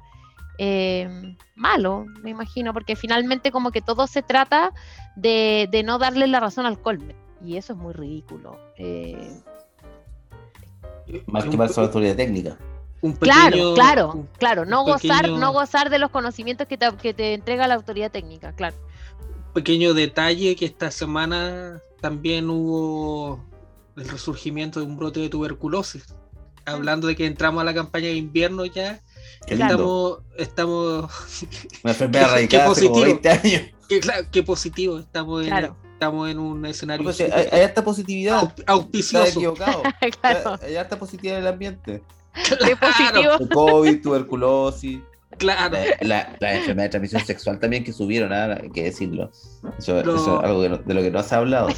eh, malo, me imagino, porque finalmente como que todo se trata de, no darle la razón al Colme y eso es muy ridículo. Eh, Más que más la autoridad técnica. claro, claro, claro, no gozar, no gozar de los conocimientos que te, que te entrega la autoridad técnica, claro. Un pequeño detalle que esta semana también hubo el resurgimiento de un brote de tuberculosis. Hablando de que entramos a la campaña de invierno ya, estamos, estamos. Una enfermedad radicada hace como 20 años. Qué, positivo, estamos en, estamos en un escenario. Pues, hay, harta positividad. Auspicioso. Está equivocado. claro. hay, harta positividad en el ambiente. Qué positivo. COVID, tuberculosis. Claro. La, la, enfermedad de transmisión sexual también que subieron, nada, hay que decirlo. Eso, eso es algo de lo, que no has hablado.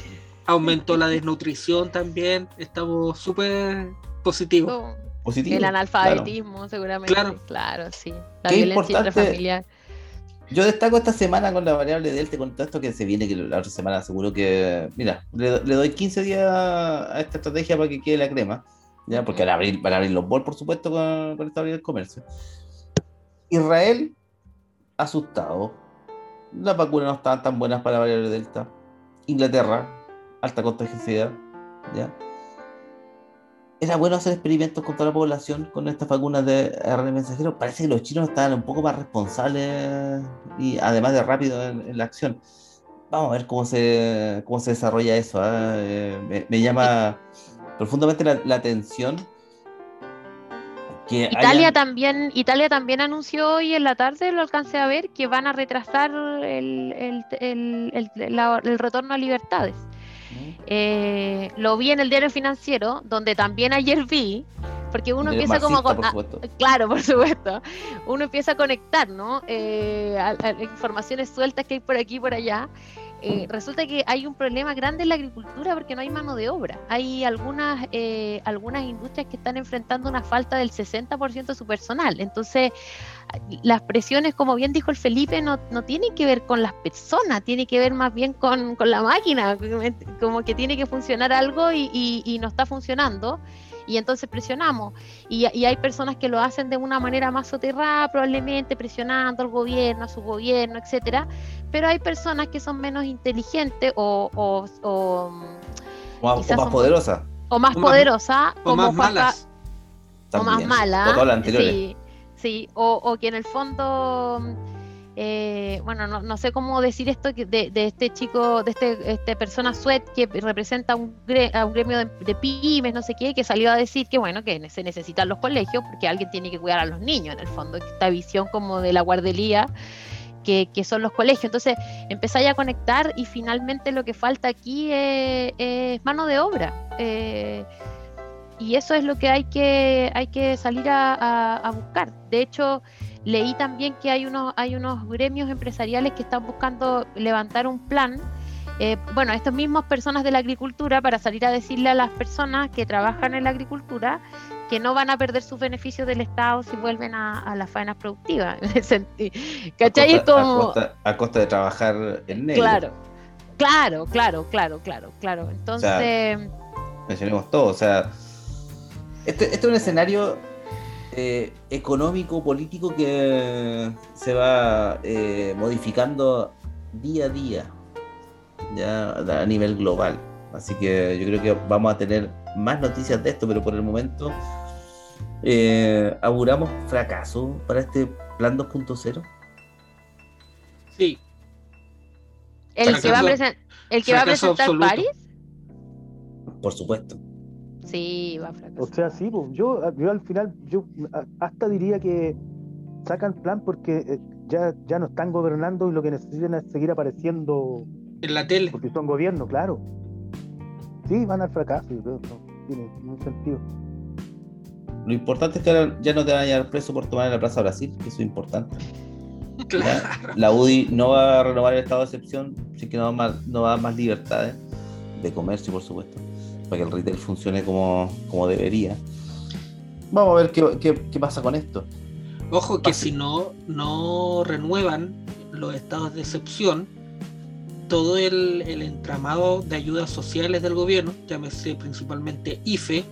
Aumentó la desnutrición también. Estamos súper positivos. El analfabetismo, seguramente. Claro. claro, sí. La violencia intrafamiliar. Yo destaco esta semana con la variable delta, con todo esto que se viene, que la otra semana seguro que. Mira, le, doy 15 días a esta estrategia para que quede la crema. ¿ya? Porque van a abrir, van a abrir los bols, por supuesto, con, con esta del comercio. Israel, asustado. Las vacunas no estaban tan buenas para la variable delta. Inglaterra, alta contagiosidad. ¿ya? Era bueno hacer experimentos con toda la población con estas vacunas de RNA mensajero. Parece que los chinos estaban un poco más responsables y además de rápido en, la acción. Vamos a ver cómo se, cómo se desarrolla eso. ¿ah? Eh, me, llama profundamente la, atención Italia también, Italia también anunció hoy en la tarde, lo alcancé a ver, que van a retrasar el, el, retorno a libertades. Eh, lo vi en el diario financiero, donde también ayer vi, porque uno empieza como con, claro, por supuesto, uno empieza a conectar, ¿no? Eh, informaciones sueltas que hay por aquí y por allá. Eh, resulta que hay un problema grande en la agricultura porque no hay mano de obra. Hay algunas, eh, algunas industrias que están enfrentando una falta del 60% de su personal. Entonces, las presiones, como bien dijo el Felipe, no, no tienen que ver con las personas, tiene que ver más bien con, la máquina, como que tiene que funcionar algo y, y no está funcionando y entonces presionamos. Y, hay personas que lo hacen de una manera más soterrada, probablemente presionando al gobierno, a su gobierno, etcétera, pero hay personas que son menos inteligentes o, o, o, más poderosas. O más poderosas. O más malas. O más malas. Sí, sí, o que en el fondo eh, bueno, no, sé cómo decir esto de, este chico, de este, este persona suet que representa un a un gremio de, pymes, no sé qué, que salió a decir que bueno, que se necesitan los colegios porque alguien tiene que cuidar a los niños, en el fondo, esta visión como de la guardería. Que, son los colegios. Entonces empezáis a conectar y finalmente lo que falta aquí es, mano de obra. Eh, y eso es lo que hay que, hay que salir a, buscar. De hecho, Leí también que hay unos, hay unos gremios empresariales que están buscando levantar un plan. Eh, bueno, estos mismos personas de la agricultura para salir a decirle a las personas que trabajan en la agricultura que no van a perder sus beneficios del Estado si vuelven a, las faenas productivas. ¿Cachai? A costa, a, costa, de trabajar en negro. Claro, claro, claro, claro, claro, claro. Entonces... mencionemos todo, o sea, este, este es un escenario eh, económico, político que se va eh, modificando día a día, ya a nivel global. Así que yo creo que vamos a tener más noticias de esto, pero por el momento eh, auguramos fracaso para este plan 2.0. Sí. ¿El que va a, el que va a presentar París? Por supuesto. Sí, va a fracasar. O sea, sí, yo, yo al final, yo hasta diría que sacan plan porque eh, ya, ya no están gobernando y lo que necesitan es seguir apareciendo en la tele. Porque son gobierno, claro. Sí, van al fracaso, no tiene ningún sentido. Lo importante es que ya no te van a llevar preso por tomar en la Plaza Brasil, que eso es importante. Claro. La, UDI no va a renovar el estado de excepción, así que no va, más, no va a más libertades de comercio, por supuesto para que el retail funcione como, debería. Vamos a ver qué, pasa con esto. Ojo que si no, no renuevan los estados de excepción, todo el, entramado de ayudas sociales del gobierno, llámese principalmente IFE,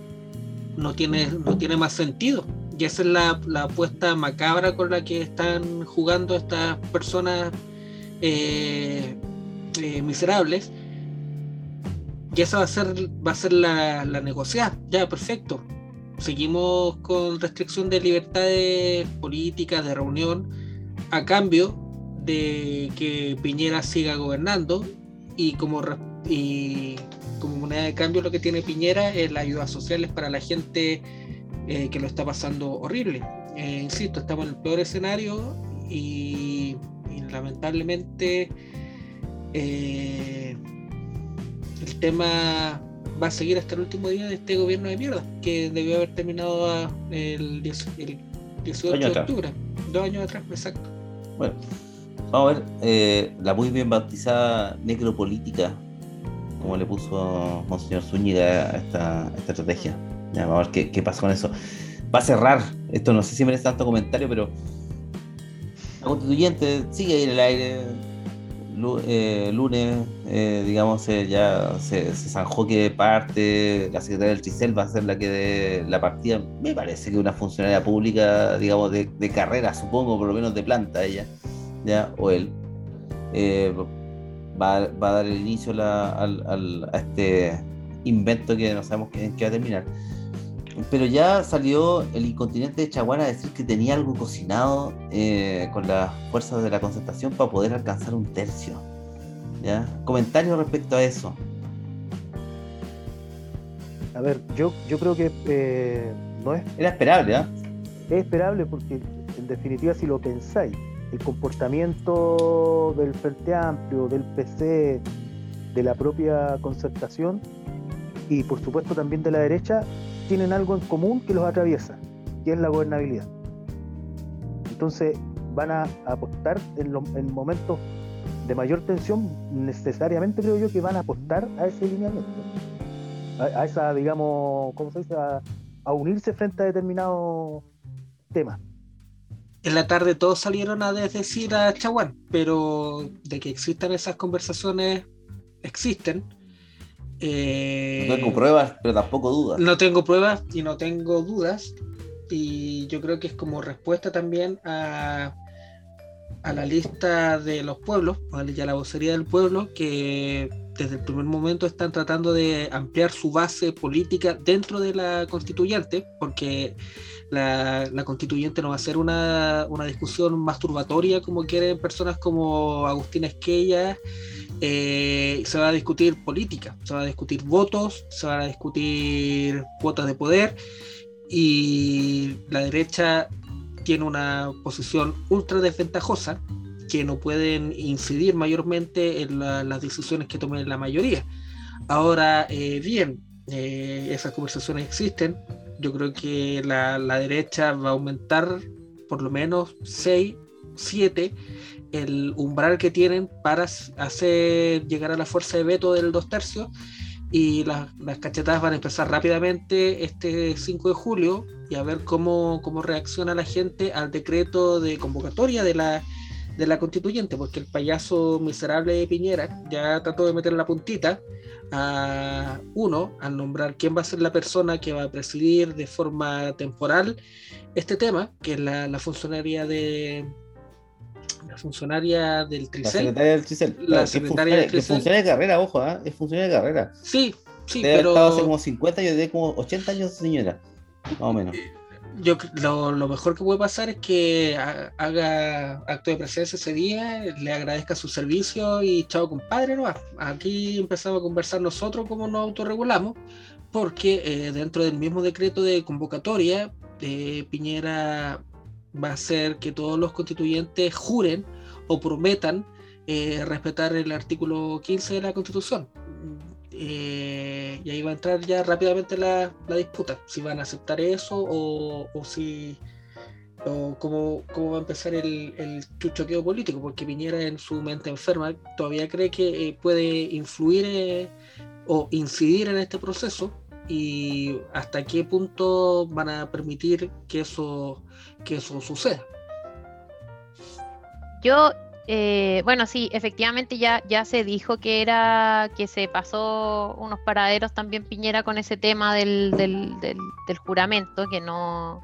no tiene, no tiene más sentido. Y esa es la, apuesta macabra con la que están jugando estas personas eh, eh, miserables y esa va a ser, va a ser la, la negociada. Ya, perfecto. Seguimos con restricción de libertades políticas, de reunión, a cambio de que Piñera siga gobernando y como, y como moneda de cambio lo que tiene Piñera es las ayudas sociales para la gente eh, que lo está pasando horrible. Eh, insisto, estamos en el peor escenario y, lamentablemente eh, el tema va a seguir hasta el último día de este gobierno de mierda, que debió haber terminado el, 18 de octubre, dos años atrás, exacto. Bueno, vamos a ver eh, la muy bien bautizada necropolítica, como le puso Monseñor Zúñiga a esta, estrategia. vamos a ver qué, qué pasa con eso. Va a cerrar, esto no sé si merece tanto comentario, pero la constituyente sigue ahí en el aire, eh, lunes, eh, digamos, eh, ya se, zanjó que parte, la secretaria del Tricel va a ser la que dé la partida. Me parece que una funcionaria pública, digamos, de, carrera, supongo, por lo menos de planta ella, ya, o él, va, a dar el inicio a este invento que no sabemos qué, qué va a terminar. Pero ya salió el incontinente de Chaguana a decir que tenía algo cocinado eh, con las fuerzas de la concentración para poder alcanzar un tercio. ¿Ya? Comentarios respecto a eso. A ver, yo, yo creo que eh, no es. Era esperable, ¿ah? es esperable porque en definitiva si lo pensáis, el comportamiento del Frente Amplio, del PC, de la propia concertación y por supuesto también de la derecha, tienen algo en común que los atraviesa, que es la gobernabilidad. Entonces van a apostar en, en momentos de mayor tensión, necesariamente creo yo que van a apostar a ese lineamiento, a, esa, digamos, ¿cómo se dice? A unirse frente a determinados temas en la tarde todos salieron a decir a Chaguán, pero de que existan esas conversaciones, existen. Eh, no tengo pruebas, pero tampoco dudas. No tengo pruebas y no tengo dudas. Y yo creo que es como respuesta también a, a la lista de los pueblos, y a la vocería del pueblo, que desde el primer momento están tratando de ampliar su base política dentro de la constituyente, porque la, constituyente no va a ser una, discusión masturbatoria como quieren personas como Agustín Esquella. Eh, se va a discutir política, se va a discutir votos, se van a discutir cuotas de poder y la derecha tiene una posición ultra desventajosa que no pueden incidir mayormente en las decisiones que tomen la mayoría. Ahora, eh, bien, eh, esas conversaciones existen, yo creo que la, derecha va a aumentar por lo menos 6, 7 el umbral que tienen para hacer llegar a la fuerza de veto del 2 tercios y las, cachetadas van a empezar rápidamente este 5 de julio y a ver cómo, cómo reacciona la gente al decreto de convocatoria de la, de la constituyente, porque el payaso miserable de Piñera ya trató de meter la puntita a uno, al nombrar quién va a ser la persona que va a presidir de forma temporal este tema, que es la, funcionaria de la funcionaria del Tricel. La secretaria del Tricel. La secretaria del Tricel. funciona de carrera, ojo, ¿eh? es funcionaria de carrera. Sí, sí, pero... estado hace como 50 años, de como 80 años señora, más o menos. Yo lo, mejor que puede pasar es que haga acto de presencia ese día, le agradezca su servicio y chao compadre, no aquí empezamos a conversar nosotros cómo nos autorregulamos, porque eh, dentro del mismo decreto de convocatoria, eh, Piñera va a hacer que todos los constituyentes juren o prometan eh, respetar el artículo 15 de la Constitución. Eh, y ahí va a entrar ya rápidamente la, disputa, si van a aceptar eso o, si o cómo, va a empezar el, el, chuchoqueo político, porque Piñera en su mente enferma todavía cree que eh, puede influir eh, o incidir en este proceso y hasta qué punto van a permitir que eso, que eso suceda. Yo eh, bueno, sí, efectivamente ya, ya se dijo que era que se pasó unos paraderos también Piñera con ese tema del, del, juramento que no,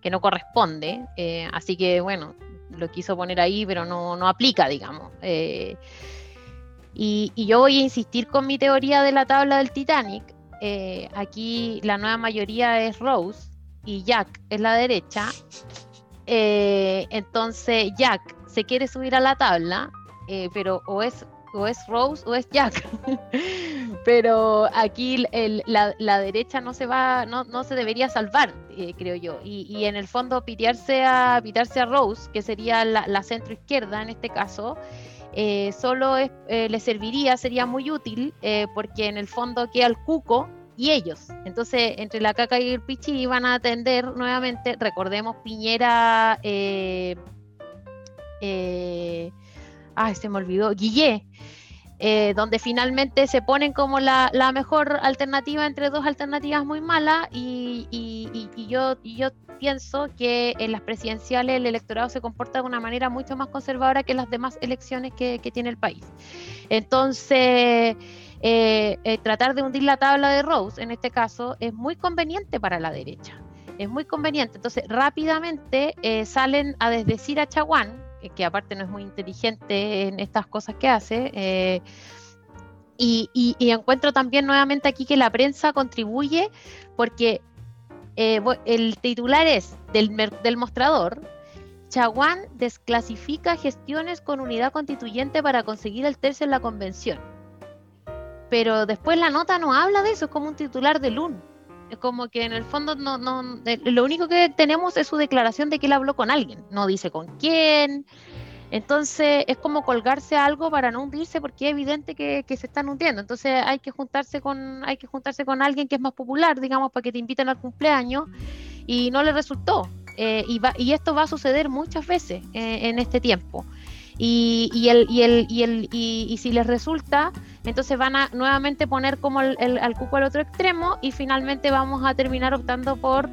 que no corresponde. Eh, así que bueno, lo quiso poner ahí, pero no, no aplica, digamos. Eh, y, yo voy a insistir con mi teoría de la tabla del Titanic. aquí la nueva mayoría es Rose y Jack es la derecha. entonces Jack se quiere subir a la tabla, eh, pero o es, o es Rose o es Jack. pero aquí la, derecha no se va, no, no se debería salvar, eh, creo yo. Y, en el fondo pitearse a, pitearse a Rose, que sería la, centro izquierda en este caso, eh, solo le serviría, sería muy útil, porque en el fondo queda el cuco y ellos. Entonces, entre la caca y el pichi van a atender nuevamente, recordemos, Piñera eh, se me olvidó, Guillé, eh, donde finalmente se ponen como la, mejor alternativa entre dos alternativas muy malas y, yo, pienso que en las presidenciales el electorado se comporta de una manera mucho más conservadora que las demás elecciones que, tiene el país. Entonces, eh, eh, tratar de hundir la tabla de Rose, en este caso, es muy conveniente para la derecha. Es muy conveniente. Entonces, rápidamente salen a desdecir a Chaguán, que aparte no es muy inteligente en estas cosas que hace. Eh, y, encuentro también nuevamente aquí que la prensa contribuye porque eh, el titular es del, del mostrador, Chaguán desclasifica gestiones con unidad constituyente para conseguir el tercio en la convención. Pero después la nota no habla de eso, es como un titular de LUN. Como que en el fondo no, no, lo único que tenemos es su declaración de que él habló con alguien, no dice con quién. Entonces es como colgarse algo para no hundirse porque es evidente que, se están hundiendo. Entonces hay que juntarse con, hay que juntarse con alguien que es más popular, digamos, para que te inviten al cumpleaños y no le resultó. Eh, y, y esto va a suceder muchas veces eh, en este tiempo. Y, el, y, el, y, el, y, si les resulta, entonces van a nuevamente poner como el, al cuco al otro extremo y finalmente vamos a terminar optando por,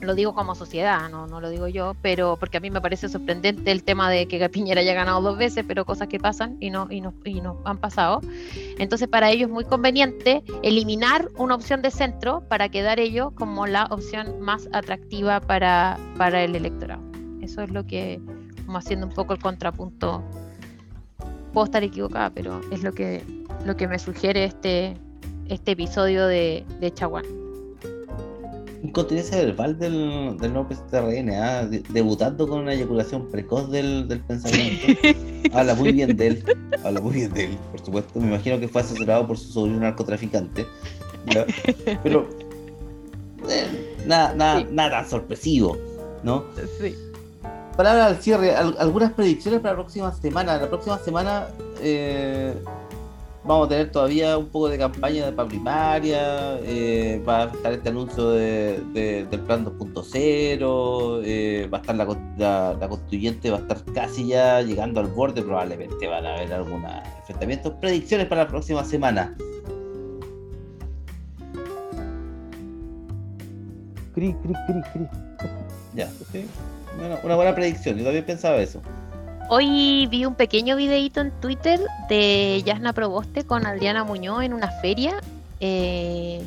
lo digo como sociedad, no, lo digo yo, pero porque a mí me parece sorprendente el tema de que Piñera haya ganado dos veces, pero cosas que pasan y no, y no, y no han pasado. Entonces para ellos es muy conveniente eliminar una opción de centro para quedar ellos como la opción más atractiva para el electorado. Eso es lo que como haciendo un poco el contrapunto. Puedo estar equivocada, pero es lo que, lo que me sugiere este, este episodio de, de Chaguán. Incontinencia verbal del, del nuevo ¿ah? debutando con una eyaculación precoz del, del pensamiento. habla muy bien de él, habla muy bien de él, por supuesto. Me imagino que fue asesorado por su sobrino narcotraficante. Pero eh, nada, nada, nada sorpresivo, ¿no? Sí palabras al cierre, algunas predicciones para la próxima semana. La próxima semana eh, vamos a tener todavía un poco de campaña para primaria, eh, va a estar este anuncio de, del plan 2.0, eh, va a estar la, constituyente, va a estar casi ya llegando al borde, probablemente van a haber algunos enfrentamientos. Predicciones para la próxima semana. Cri, cri, cri, cri. Ya, sí una buena predicción, yo también pensaba eso. Hoy vi un pequeño videito en Twitter de Yasna Proboste con Adriana Muñoz en una feria. Eh,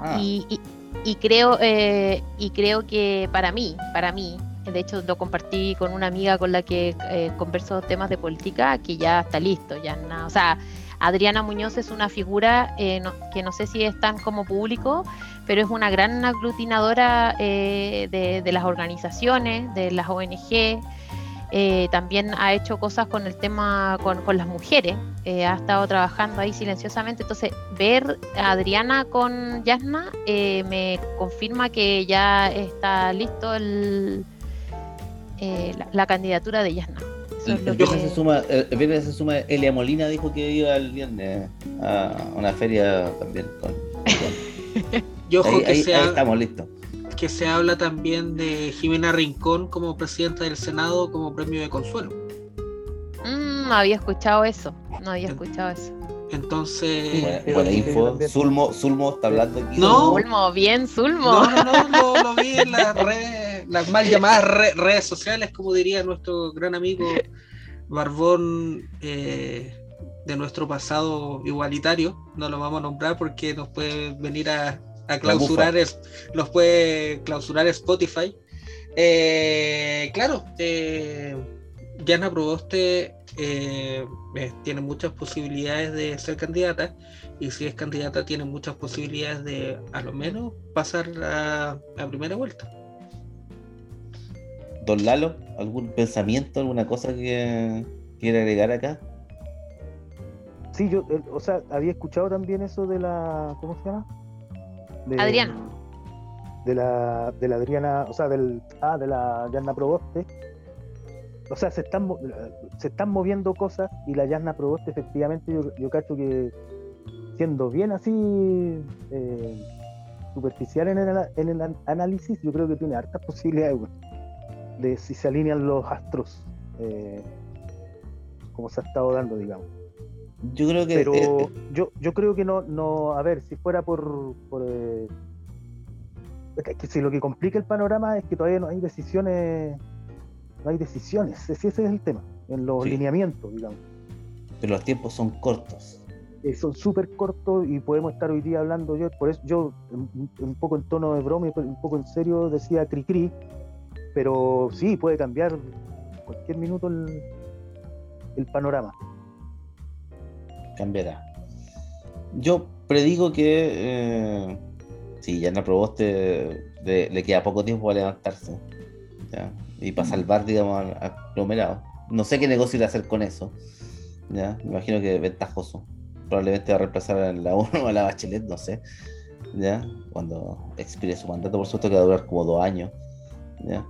ah. y, creo eh, y creo que para mí, para mí, de hecho lo compartí con una amiga con la que eh, converso temas de política, que ya está listo, Yasna. O sea, Adriana Muñoz es una figura que no sé si es tan como público, pero es una gran aglutinadora eh, de, las organizaciones, de las ONG. Eh, también ha hecho cosas con el tema con, las mujeres, eh, ha estado trabajando ahí silenciosamente. Entonces, ver a Adriana con Yasna me confirma que ya está listo el, la, candidatura de Yasna. El, viernes, se suma, el, viernes se suma Elia Molina, dijo que iba el viernes a una feria también con Y ojo que, se estamos listos. que se habla también de Jimena Rincón como presidenta del Senado como premio de consuelo. Mm, no había escuchado eso, no había escuchado eso. Entonces. Buena, info. Zulmo, Zulmo está hablando aquí. No, Zulmo, bien, Zulmo. No, no, no, lo, vi en las, las mal llamadas redes sociales, como diría nuestro gran amigo Barbón eh, de nuestro pasado igualitario. No lo vamos a nombrar porque nos puede venir a, a clausurar, es, los puede clausurar Spotify. Eh, claro, eh, Yana Proboste eh, tiene muchas posibilidades de ser candidata y si es candidata tiene muchas posibilidades de a lo menos pasar a, la primera vuelta. Don Lalo, ¿algún pensamiento, alguna cosa que quiere agregar acá? Sí, yo, o sea, había escuchado también eso de la, ¿cómo se llama? Adriana. De la, de la Adriana, o sea, del, ah, de la Yarna Proboste. O sea, se están, se están moviendo cosas y la Yarna Proboste, efectivamente, yo, yo cacho que siendo bien así eh, superficial en el, en el análisis, yo creo que tiene hartas posibilidades de si se alinean los astros, eh, como se ha estado dando, digamos. Yo creo que. Pero eh, eh, yo, yo creo que no, no. A ver, si fuera por. por eh, que si lo que complica el panorama es que todavía no hay decisiones. No hay decisiones. Ese, es el tema. En los lineamientos, digamos. Pero los tiempos son cortos. son súper cortos y podemos estar hoy día hablando. Yo, por eso, yo, un, poco en tono de broma y un poco en serio, decía cri cri. Pero sí, puede cambiar cualquier minuto el, el panorama cambiará. Yo predigo que eh, si ya no probaste, le queda poco tiempo para levantarse y para salvar, digamos, al aglomerado. No sé qué negocio irá a hacer con eso. ¿ya? Me imagino que ventajoso. Probablemente va a reemplazar a la 1 a la Bachelet, no sé. ¿ya? Cuando expire su mandato, por supuesto que va a durar como dos años, ¿ya?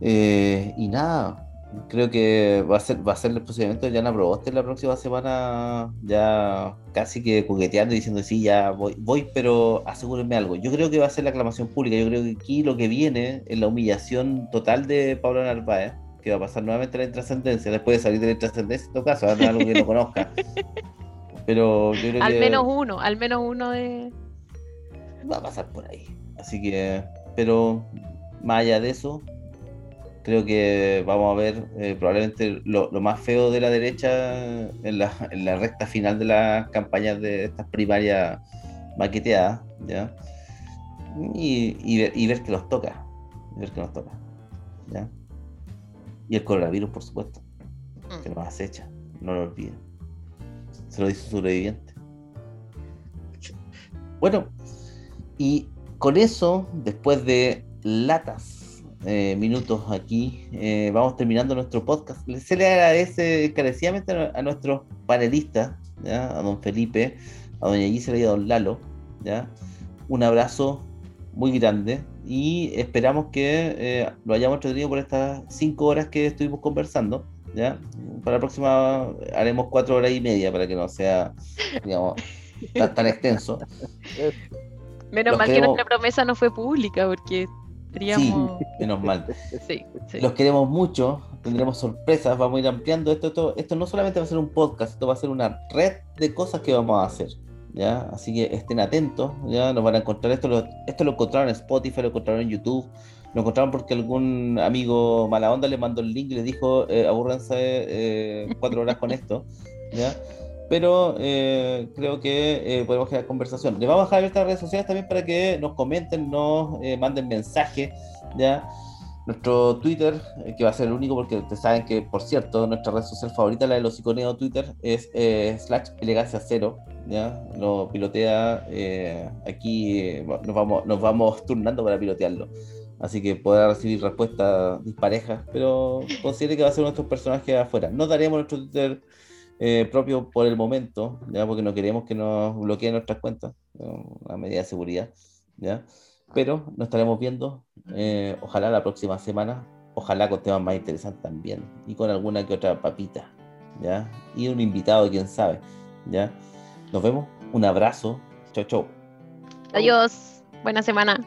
Eh, y nada, creo que va a ser, va a ser el procedimiento de Jana Proboste la próxima semana, ya casi que jugueteando y diciendo sí, ya voy, voy, pero asegúrenme algo. Yo creo que va a ser la aclamación pública. Yo creo que aquí lo que viene es la humillación total de Pablo Narváez, que va a pasar nuevamente la intrascendencia, después de salir de la intrascendencia en todo caso, no algo que no conozca. Pero yo creo al menos uno, al menos uno de. Va a pasar por ahí. Así que, pero más allá de eso, creo que vamos a ver eh, probablemente lo, más feo de la derecha en la, en la recta final de las campañas de estas primarias maqueteadas, ¿ya? Y, y, ver, que los toca, ver que nos toca, ¿ya? Y el coronavirus, por supuesto, que nos acecha, no lo olviden. Se lo dice sobreviviente. Bueno, y con eso, después de latas eh, minutos aquí. Eh, vamos terminando nuestro podcast. Se le agradece encarecidamente a, nuestros panelistas, a don Felipe, a doña Gisela y a don Lalo. ¿ya? Un abrazo muy grande y esperamos que eh, lo hayamos entretenido por estas cinco horas que estuvimos conversando. ¿ya? Para la próxima haremos cuatro horas y media para que no sea, digamos, tan, extenso. Menos mal que nuestra promesa no fue pública, porque Sí, menos mal. Los queremos mucho, tendremos sorpresas, vamos a ir ampliando esto, esto. Esto no solamente va a ser un podcast, esto va a ser una red de cosas que vamos a hacer. ¿ya? Así que estén atentos, ya nos van a encontrar. Esto lo, esto lo encontraron en Spotify, lo encontraron en YouTube, lo encontraron porque algún amigo mala onda le mandó el link y le dijo, eh, abúrrense eh, cuatro horas con esto. ¿ya? Pero eh, creo que eh, podemos crear conversación. Les vamos a dejar estas redes sociales también para que nos comenten, nos eh, manden mensajes, ¿ya? Nuestro Twitter, que va a ser el único porque ustedes saben que, por cierto, nuestra red social favorita, la de los iconeos Twitter, es slash elegancia cero, ¿ya? Lo pilotea aquí, nos, vamos, nos vamos turnando para pilotearlo. Así que podrá recibir respuestas disparejas, pero considere que va a ser nuestro personaje afuera. No daremos nuestro Twitter eh, propio por el momento, ¿ya? porque no queremos que nos bloqueen nuestras cuentas, a medida de seguridad, ¿ya? pero nos estaremos viendo, eh, ojalá la próxima semana, ojalá con temas más interesantes también, y con alguna que otra papita, ¿ya? y un invitado, quién sabe. ¿ya? Nos vemos, un abrazo, chau chau. Adiós, buena semana.